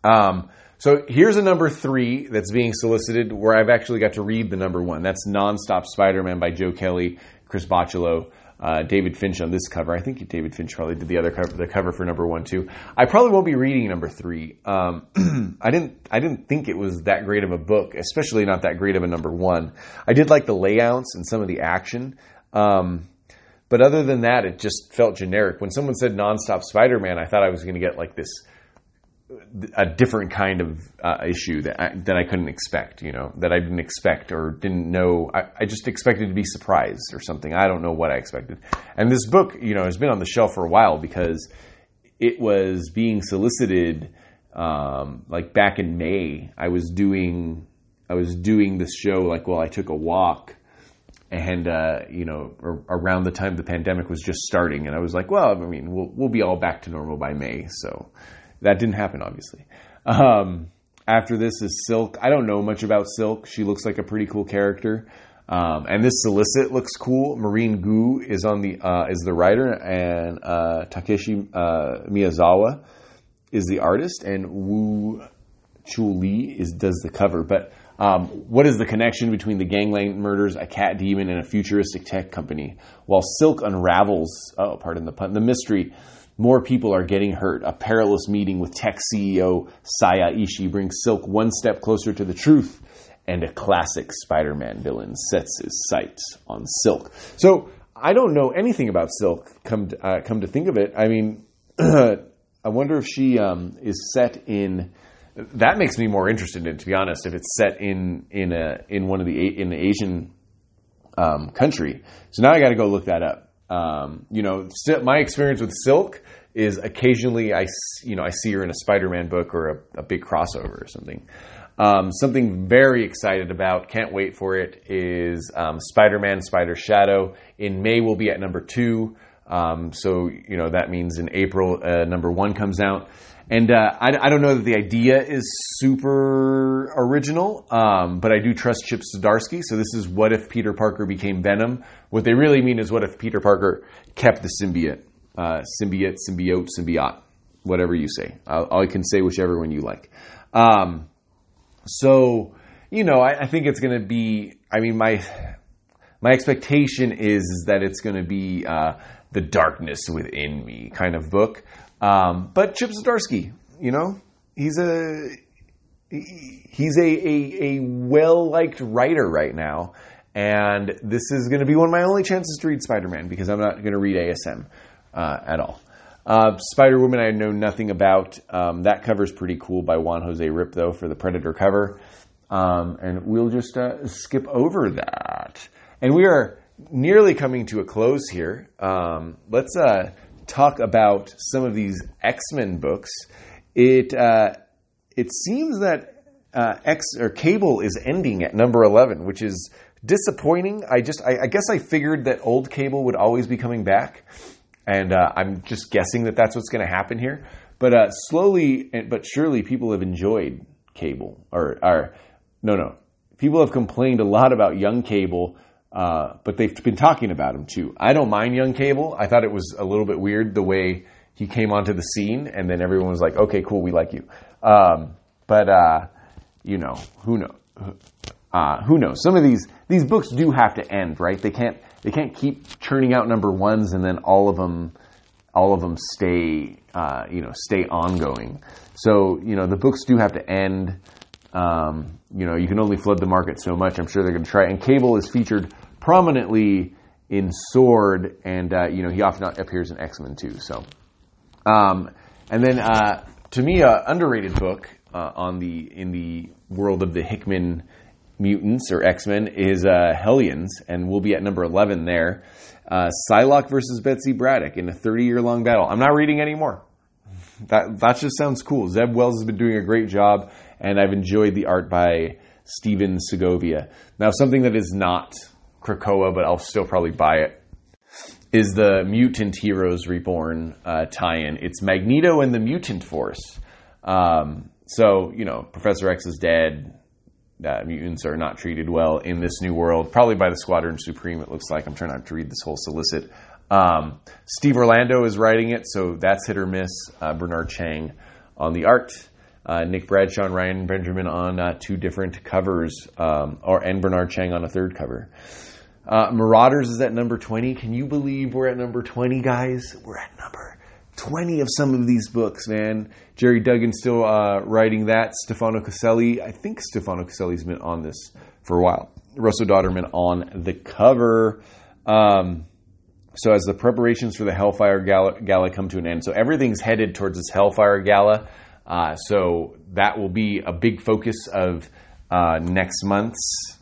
Um, so here's a number three that's being solicited where I've actually got to read the number one. That's Nonstop Spider Man by Joe Kelly, Chris Bachalo, uh, David Finch on this cover. I think David Finch probably did the other cover, the cover for number one too. I probably won't be reading number three. Um, I didn't, I didn't think it was that great of a book, especially not that great of a number one. I did like the layouts and some of the action. Um, but other than that, it just felt generic. When someone said nonstop Spider Man, I thought I was going to get like this a different kind of uh, issue that I, that I couldn't expect, you know, that I didn't expect or didn't know. I, I, just expected to be surprised or something. I don't know what I expected. And this book, you know, has been on the shelf for a while because it was being solicited. Um, like back in May, I was doing I was doing this show like while I took a walk and uh, you know around the time the pandemic was just starting and i was like well i mean we'll, we'll be all back to normal by may so that didn't happen obviously. Um, after this is silk. I don't know much about silk. She looks like a pretty cool character. Um, and this solicit looks cool. Maurene Goo is on the uh, is the writer and uh, takeshi uh, miyazawa is the artist and Woo Chul Lee is does the cover. But um, what is the connection between the gangland murders, a cat demon, and a futuristic tech company? While Silk unravels, oh, pardon the pun, the mystery, more people are getting hurt. A perilous meeting with tech CEO Saya Ishii brings Silk one step closer to the truth, and a classic Spider Man villain sets his sights on Silk. So, I don't know anything about Silk, come to, uh, come to think of it. I mean, I wonder if she um, is set in that makes me more interested in it, to be honest. If it's set in in a in one of the in the Asian um, country, so now I got to go look that up. Um, you know, my experience with Silk is occasionally I you know I see her in a Spider-Man book or a, a big crossover or something. Um, something very excited about, can't wait for it, is um, Spider Man Spider Shadow. In May, we'll be at number two. Um, so you know that means in April, uh, number one comes out, and uh, I, I, don't know that the idea is super original, um, but I do trust Chip Zdarsky. So this is what if Peter Parker became Venom? What they really mean is what if Peter Parker kept the symbiote, uh, symbiote, symbiote, symbiote, whatever you say. i I can say whichever one you like. Um, so you know, I, I think it's going to be. I mean, my my expectation is, is that it's going to be uh, the darkness within me kind of book. Um, but Chip Zdarsky, you know, he's a he's a, a, a well liked writer right now, and this is going to be one of my only chances to read Spider Man because I'm not going to read ASM uh, at all. Uh, Spider Woman, I know nothing about. Um, that cover is pretty cool by Juan Jose Ryp, though, for the Predator cover. Um, and we'll just uh, skip over that. And we are nearly coming to a close here. Um, let's uh, talk about some of these X Men books. It uh, it seems that uh, X or Cable is ending at number eleven, which is disappointing. I just I, I guess I figured that old Cable would always be coming back, and uh, I'm just guessing that that's what's going to happen here. But uh, slowly but surely, people have enjoyed Cable, or, or no, no, people have complained a lot about Young Cable uh, but they've been talking about him too. I don't mind Young Cable. I thought it was a little bit weird the way he came onto the scene, and then everyone was like, "Okay, cool, we like you." Um, but uh, you know, who knows? Uh, who knows? Some of these these books do have to end, right? They can't they can't keep churning out number ones and then all of them all of them stay uh, you know stay ongoing. So you know the books do have to end. Um, you know, you can only flood the market so much. I'm sure they're going to try. And Cable is featured prominently in Sword, and uh, you know he often appears in X Men too. So, um, and then uh, to me, an underrated book uh, on the in the world of the Hickman mutants or X Men is uh, Hellions, and we'll be at number eleven there. Uh, Psylocke versus Betsy Braddock in a 30 year long battle. I'm not reading anymore. That that just sounds cool. Zeb Wells has been doing a great job and I've enjoyed the art by Stephen Segovia. Now, something that is not Krakoa, but I'll still probably buy it, is the Mutant Heroes Reborn uh, tie-in. It's Magneto and the Mutant Force. Um, so, you know, Professor X is dead. Uh, mutants are not treated well in this new world, probably by the Squadron Supreme, it looks like. I'm trying not to read this whole solicit. Um, Steve Orlando is writing it, so that's hit or miss. Uh, Bernard Chang on the art uh, Nick Bradshaw and Ryan Benjamin on uh, two different covers, um, or and Bernard Chang on a third cover. Uh, Marauders is at number 20. Can you believe we're at number 20, guys? We're at number 20 of some of these books, man. Gerry Duggan still uh, writing that. Stefano Caselli, I think Stefano Caselli's been on this for a while. Russell Dauterman on the cover. Um, so as the preparations for the Hellfire Gala, Gala, come to an end, so everything's headed towards this Hellfire Gala. Uh, so that will be a big focus of uh, next month's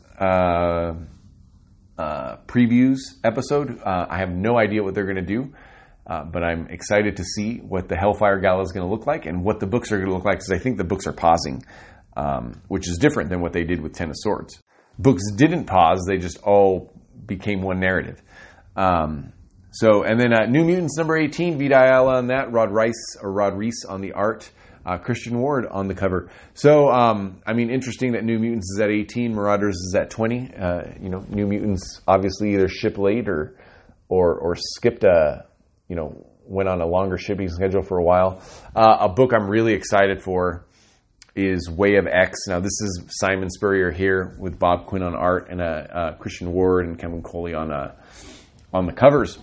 uh, uh previews episode. Uh, I have no idea what they're going to do, uh, but I'm excited to see what the Hellfire Gala is going to look like and what the books are going to look like because I think the books are pausing, um, which is different than what they did with Ten of Swords. Books didn't pause; they just all became one narrative. Um, so, and then New Mutants number 18, Vita Ayala on that, Rod Rice or Rod Reis on the art uh, Christian Ward on the cover. So, um, I mean, interesting that New Mutants is at 18, Marauders is at 20. Uh, you know, New Mutants obviously either ship late or, or, or skipped a, you know, went on a longer shipping schedule for a while. Uh, a book I'm really excited for is Way of X. Now, this is Simon Spurrier here with Bob Quinn on art and uh, Christian Ward and Kevin Coley on uh, on the covers.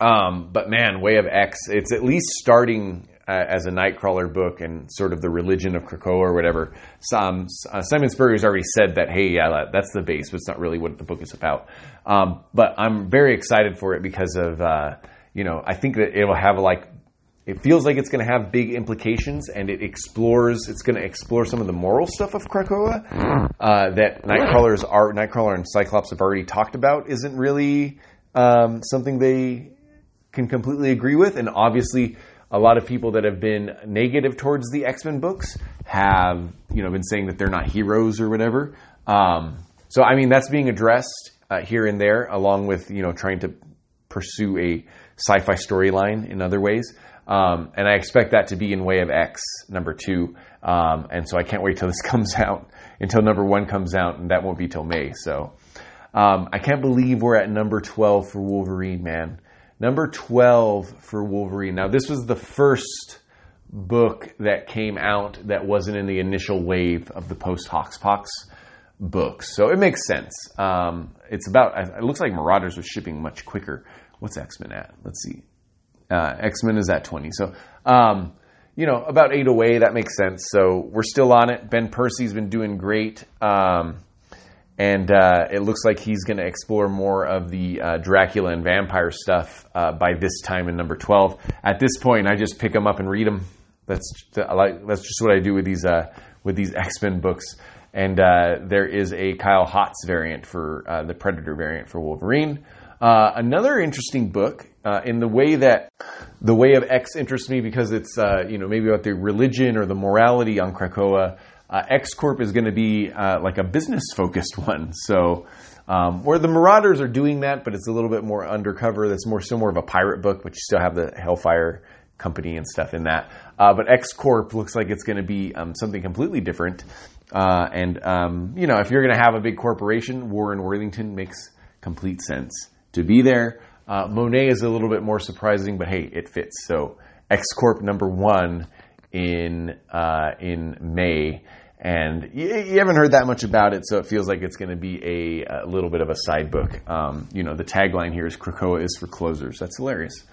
Um, but man, Way of X, it's at least starting uh, as a Nightcrawler book and sort of the religion of Krakoa or whatever. Some, uh, Simon Spurrier's already said that, hey, yeah, that's the base, but it's not really what the book is about. Um, but I'm very excited for it because of, uh, you know, I think that it'll have like, it feels like it's going to have big implications and it explores, it's going to explore some of the moral stuff of Krakoa uh, that Nightcrawlers are, Nightcrawler and Cyclops have already talked about isn't really um, something they can completely agree with. And obviously, a lot of people that have been negative towards the X Men books have, you know, been saying that they're not heroes or whatever. Um, so, I mean, that's being addressed uh, here and there, along with you know trying to pursue a sci-fi storyline in other ways. Um, and I expect that to be in Way of X number two. Um, and so I can't wait till this comes out, until number one comes out, and that won't be till May. So um, I can't believe we're at number 12 for Wolverine, man. Number 12 for Wolverine. Now, this was the first book that came out that wasn't in the initial wave of the post Hoxpox books. So it makes sense. Um, it's about, it looks like Marauders was shipping much quicker. What's X Men at? Let's see. Uh, X Men is at 20. So, um, you know, about eight away, that makes sense. So we're still on it. Ben Percy's been doing great. Um, and uh, it looks like he's going to explore more of the uh, Dracula and vampire stuff uh, by this time in number 12. At this point, I just pick them up and read them. That's like that's just what I do with these uh, with these X Men books. And uh, there is a Kyle Hotz variant for uh, the Predator variant for Wolverine. another interesting book in the way that the way of X interests me because it's you know maybe about the religion or the morality on Krakoa. Uh, X Corp is going to be uh, like a business focused one. So, um, where the Marauders are doing that, but it's a little bit more undercover. That's more similar of a pirate book, but you still have the Hellfire company and stuff in that. Uh, but X Corp looks like it's going to be um, something completely different. Uh, and um, you know, if you're going to have a big corporation, Warren Worthington makes complete sense to be there. Uh, Monet is a little bit more surprising, but hey, it fits. So X Corp number one in uh, in May, and you, you, haven't heard that much about it, so it feels like it's going to be a, a, little bit of a side book. Um, you know, the tagline here is "Krakoa is for closers." That's hilarious.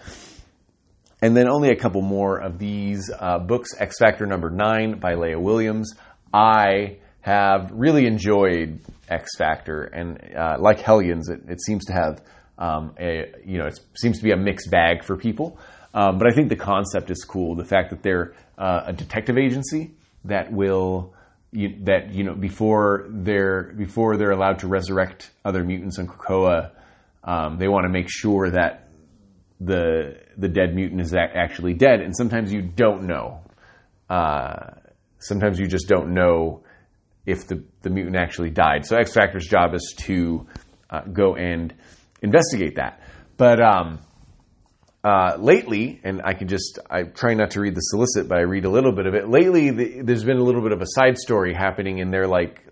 And then only a couple more of these uh, books. X Factor number nine by Leah Williams. I have really enjoyed X Factor, and uh, like Hellions, it, it, seems to have um, a you know it seems to be a mixed bag for people. Um, but I think the concept is cool. The fact that they're uh, a detective agency that will you, that you know before they're before they're allowed to resurrect other mutants on Krakoa, um, they want to make sure that the the dead mutant is actually dead. And sometimes you don't know. Uh, sometimes you just don't know if the, the mutant actually died. So X Factor's job is to uh, go and investigate that. But um, uh, lately, and I can just, I try not to read the solicit, but I read a little bit of it. Lately, the, there's been a little bit of a side story happening in their, like,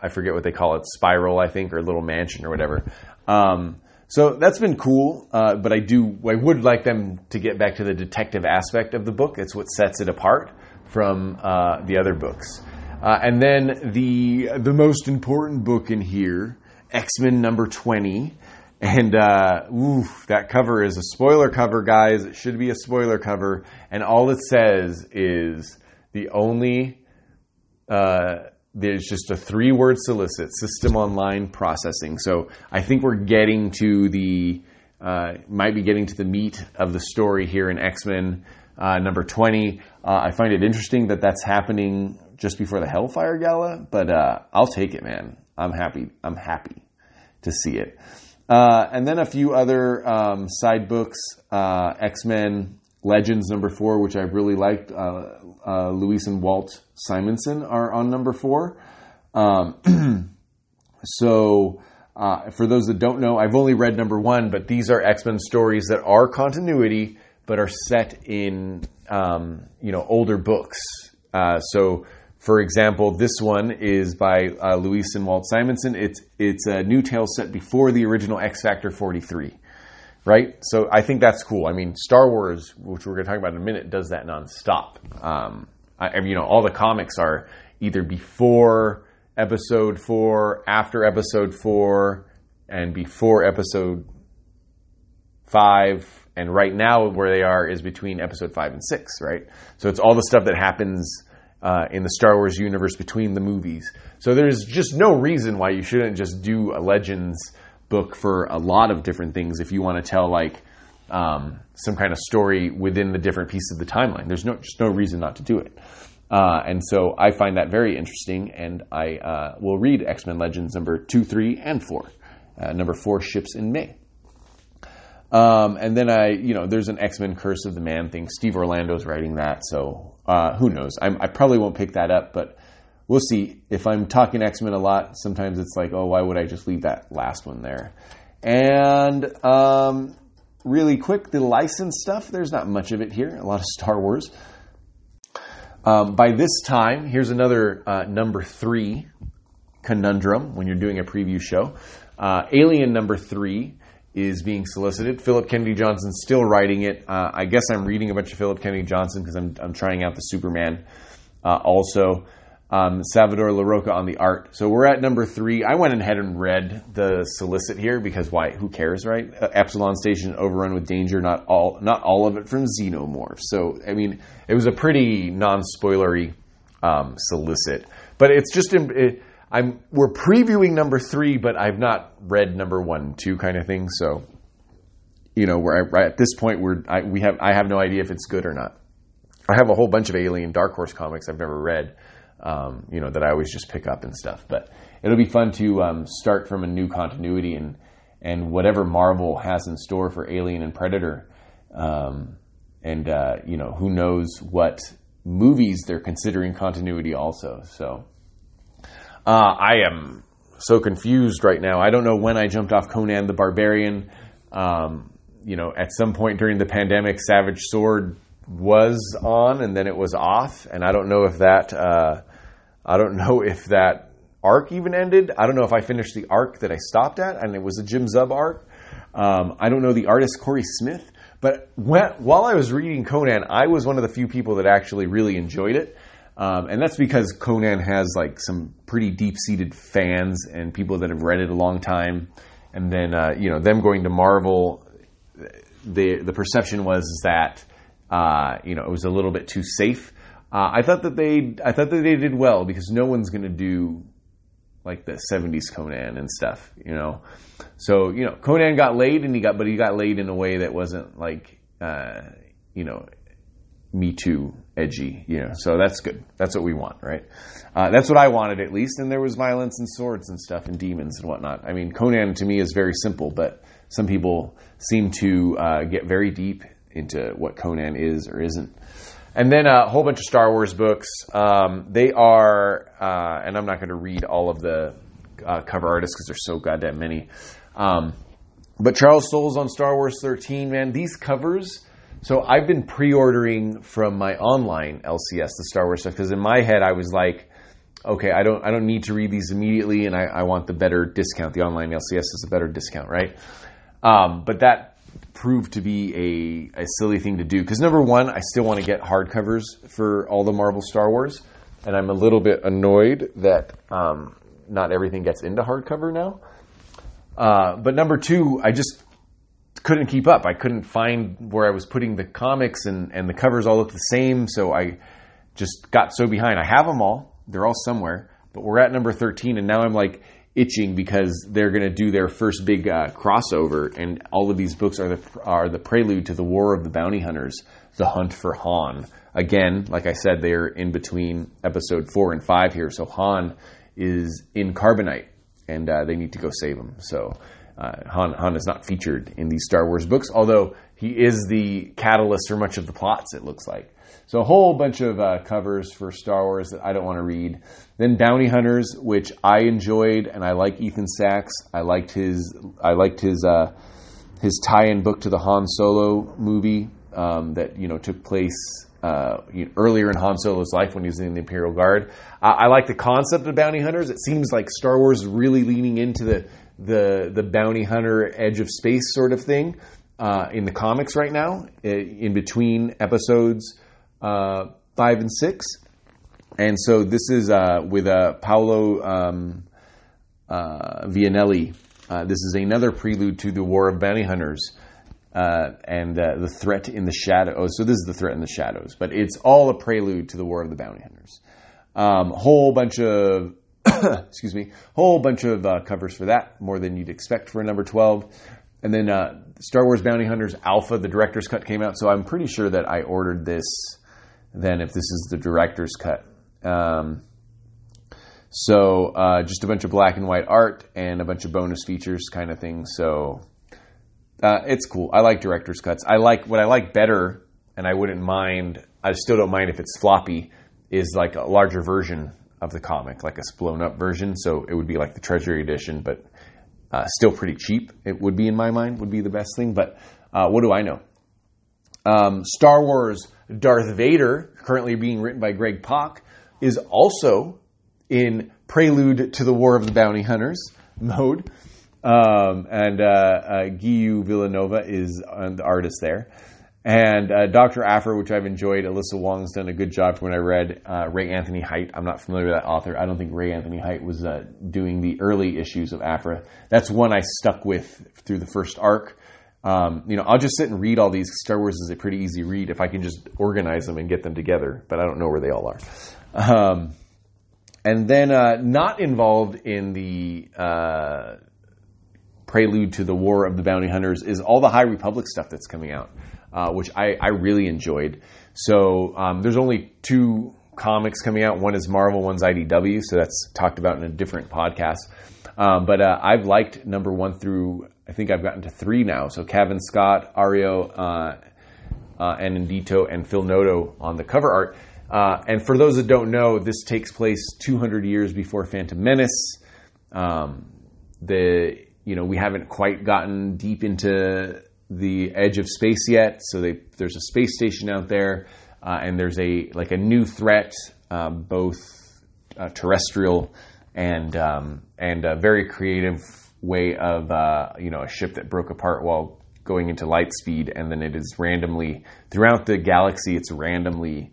I forget what they call it, spiral, I think, or little mansion or whatever. Um, so that's been cool, uh, but I do, I would like them to get back to the detective aspect of the book. It's what sets it apart from uh, the other books. Uh, and then the the most important book in here, X Men number twenty, and uh, oof, that cover is a spoiler cover, guys. It should be a spoiler cover. And all it says is the only, uh, there's just a three word solicit system online processing. So I think we're getting to the, uh, might be getting to the meat of the story here in X Men uh, number 20. Uh, I find it interesting that that's happening just before the Hellfire Gala, but uh, I'll take it, man. I'm happy. I'm happy to see it. Uh, and then a few other um, side books uh, X Men Legends number four, which I really liked. Uh, uh Louise and Walt Simonson are on number four. Um, so, uh, for those that don't know, I've only read number one, but these are X Men stories that are continuity, but are set in um, you know older books. Uh, so for example, this one is by uh, Louise and Walt Simonson. It's it's a new tale set before the original X Factor 43, right? So I think that's cool. I mean, Star Wars, which we're going to talk about in a minute, does that nonstop. Um, I, you know, all the comics are either before Episode Four, after Episode Four, and before Episode Five. And right now, where they are is between Episode Five and Six, right? So it's all the stuff that happens uh, in the Star Wars universe between the movies. So there's just no reason why you shouldn't just do a Legends book for a lot of different things if you want to tell like um, some kind of story within the different pieces of the timeline. There's no just no reason not to do it. Uh, and so I find that very interesting, and I uh, will read X Men Legends number two, three, and four. Uh, number four ships in May. Um, and then I, you know, there's an X Men Curse of the Man thing. Steve Orlando's writing that, so uh, who knows? I'm, i probably won't pick that up, but we'll see. If I'm talking X Men a lot, sometimes it's like, oh, why would I just leave that last one there? And um, really quick, the license stuff, there's not much of it here. A lot of Star Wars. Um, by this time, here's another uh, number three conundrum when you're doing a preview show. Uh, Alien number three is being solicited. Philip Kennedy Johnson's still writing it. Uh, I guess I'm reading a bunch of Philip Kennedy Johnson because I'm, I'm trying out the Superman. Uh, also, um, Salvador Larroca on the art. So we're at number three. I went ahead and read the solicit here because why? Who cares, right? Uh, Epsilon Station overrun with danger. Not all, not all of it from Xenomorph. So I mean, it was a pretty non-spoilery um, solicit, but it's just. It, I'm we're previewing number three, but I've not read number one, two, kind of thing. So, you know, we're at this point. We're I, we have I have no idea if it's good or not. I have a whole bunch of Alien Dark Horse comics I've never read, um, you know, that I always just pick up and stuff. But it'll be fun to um, start from a new continuity and and whatever Marvel has in store for Alien and Predator, um, and uh, you know, who knows what movies they're considering continuity also. So uh, I am so confused right now. I don't know when I jumped off Conan the Barbarian. Um, you know, at some point during the pandemic, Savage Sword was on and then it was off, and I don't know if that. Uh, I don't know if that arc even ended. I don't know if I finished the arc that I stopped at, and it was a Jim Zub arc. Um, I don't know the artist Corey Smith, but when, while I was reading Conan, I was one of the few people that actually really enjoyed it. Um, and that's because Conan has like some pretty deep seated fans and people that have read it a long time. And then, uh, you know, them going to Marvel, the, the perception was that, uh, you know, it was a little bit too safe. Uh, I thought that they, I thought that they did well because no one's going to do like the 70s Conan and stuff, you know. So, you know, Conan got laid and he got, but he got laid in a way that wasn't like, uh, you know, me Too edgy, you know. So that's good. That's what we want, right? Uh, that's what I wanted at least. And there was violence and swords and stuff and demons and whatnot. I mean, Conan to me is very simple, but some people seem to uh, get very deep into what Conan is or isn't. And then a whole bunch of Star Wars books. Um, they are, uh, and I'm not going to read all of the uh, cover artists because there's so goddamn many. Um, but Charles Soule's on Star Wars 13, man. These covers so I've been pre-ordering from my online LCS the Star Wars stuff because in my head I was like, okay, I don't I don't need to read these immediately, and I, I want the better discount. The online LCS is a better discount, right? Um, but that proved to be a, a silly thing to do because number one, I still want to get hardcovers for all the Marvel Star Wars, and I'm a little bit annoyed that um, not everything gets into hardcover now. Uh, but number two, I just couldn't keep up. I couldn't find where I was putting the comics, and, and the covers all looked the same. So I just got so behind. I have them all, they're all somewhere, but we're at number 13, and now I'm like itching because they're going to do their first big uh, crossover, and all of these books are the, are the prelude to the War of the Bounty Hunters, The Hunt for Han. Again, like I said, they're in between episode four and five here, so Han is in carbonite, and uh, they need to go save him. So uh, Han, Han is not featured in these Star Wars books, although he is the catalyst for much of the plots, it looks like. So a whole bunch of uh, covers for Star Wars that I don't want to read. Then Bounty Hunters, which I enjoyed, and I like Ethan Sacks. I liked his I liked his uh, his tie-in book to the Han Solo movie um, that you know took place uh, earlier in Han Solo's life when he was in the Imperial Guard. I like the concept of bounty hunters. It seems like Star Wars is really leaning into the the the bounty hunter edge of space sort of thing uh, in the comics right now, in between episodes uh, five and six. And so this is uh, with uh, Paolo um, uh, Villanelli. Uh, this is another prelude to the War of Bounty Hunters. and the threat in the shadows. Oh, so this is the threat in the shadows, but it's all a prelude to the War of the Bounty Hunters. Um, whole bunch of excuse me, whole bunch of uh, covers for that, more than you'd expect for a number 12. And then uh, Star Wars Bounty Hunters Alpha, the director's cut came out, so I'm pretty sure that I ordered this then if this is the director's cut. Um, so uh, just a bunch of black and white art and a bunch of bonus features kind of thing. So uh, it's cool. I like director's cuts. I like what I like better, and I wouldn't mind. I still don't mind if it's floppy. Is like a larger version of the comic, like a blown up version. So it would be like the Treasury edition, but uh, still pretty cheap. It would be in my mind would be the best thing. But uh, what do I know? Um, Star Wars Darth Vader, currently being written by Greg Pak, is also in Prelude to the War of the Bounty Hunters mode. Um, and uh, uh, Villanova is uh, the artist there. And uh, Dr. Aphra, which I've enjoyed, Alyssa Wong's done a good job when I read uh, Ray Anthony Height. I'm not familiar with that author. I don't think Ray Anthony Height was uh, doing the early issues of Aphra. That's one I stuck with through the first arc. Um, you know, I'll just sit and read all these. Star Wars is a pretty easy read if I can just organize them and get them together, but I don't know where they all are. Um, and then, uh, not involved in the uh, prelude to the War of the Bounty Hunters is all the High Republic stuff that's coming out uh, which I, I really enjoyed. So um, there's only two comics coming out. One is Marvel, one's IDW. So that's talked about in a different podcast. Um, but uh, I've liked number one through I think I've gotten to three now. So Cavan Scott, Ario, uh, uh, and Phil Noto on the cover art. Uh, and for those that don't know, this takes place 200 years before Phantom Menace. Um, the you know we haven't quite gotten deep into the edge of space yet. So they, there's a space station out there, uh, and there's a like a new threat, um, both uh, terrestrial and um, and a very creative way of uh, you know a ship that broke apart while going into light speed, and then it is randomly throughout the galaxy. It's randomly.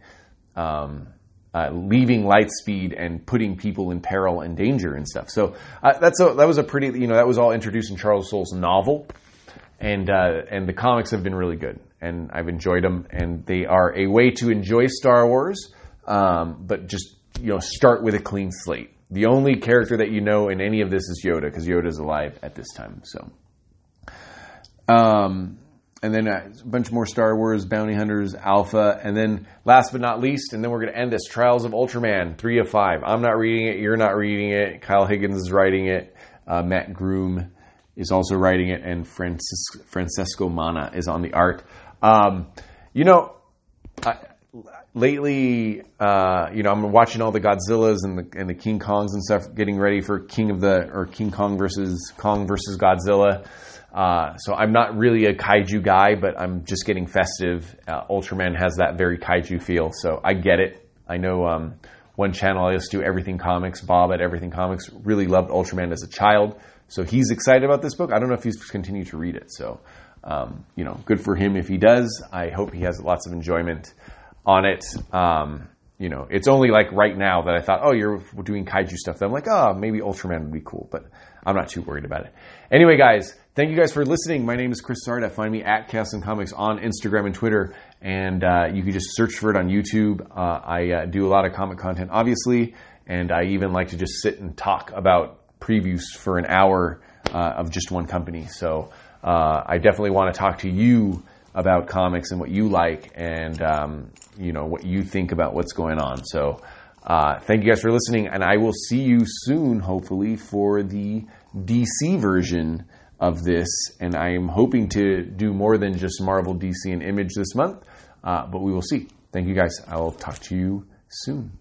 Um, uh, leaving light speed and putting people in peril and danger and stuff. So uh, that's a, that was a pretty you know that was all introduced in Charles Soule's novel, and uh, and the comics have been really good, and I've enjoyed them, and they are a way to enjoy Star Wars, um, but just you know start with a clean slate. The only character that you know in any of this is Yoda, because Yoda is alive at this time. So, um, and then a bunch more Star Wars Bounty Hunters Alpha, and then last but not least, and then we're going to end this Trials of Ultraman three of five. I'm not reading it. You're not reading it. Kyle Higgins is writing it. Uh, Matt Groom is also writing it, and Francis, Francesco Manna is on the art. Um, you know, I, lately, uh, you know, I'm watching all the Godzillas and the and the King Kongs and stuff, getting ready for King of the or King Kong versus Kong versus Godzilla. Uh, so I'm not really a kaiju guy, but I'm just getting festive. Uh, Ultraman has that very kaiju feel, so I get it. I know um, one channel I used to do Everything Comics, Bob at Everything Comics, really loved Ultraman as a child. So he's excited about this book. I don't know if he's continued to read it. So, um, you know, good for him if he does. I hope he has lots of enjoyment on it. Um, you know, it's only like right now that I thought, oh, you're doing kaiju stuff. I'm like, oh, maybe Ultraman would be cool, but I'm not too worried about it. Anyway, guys, thank you guys for listening. My name is Chris Sarda. Find me at and Comics on Instagram and Twitter, and uh, you can just search for it on YouTube. Uh, I uh, do a lot of comic content, obviously, and I even like to just sit and talk about previews for an hour uh, of just one company. So uh, I definitely want to talk to you about comics and what you like and um, you know what you think about what's going on. So uh, thank you guys for listening, and I will see you soon, hopefully, for the DC version of this. And I am hoping to do more than just Marvel, DC, and Image this month, uh, but we will see. Thank you guys. I will talk to you soon.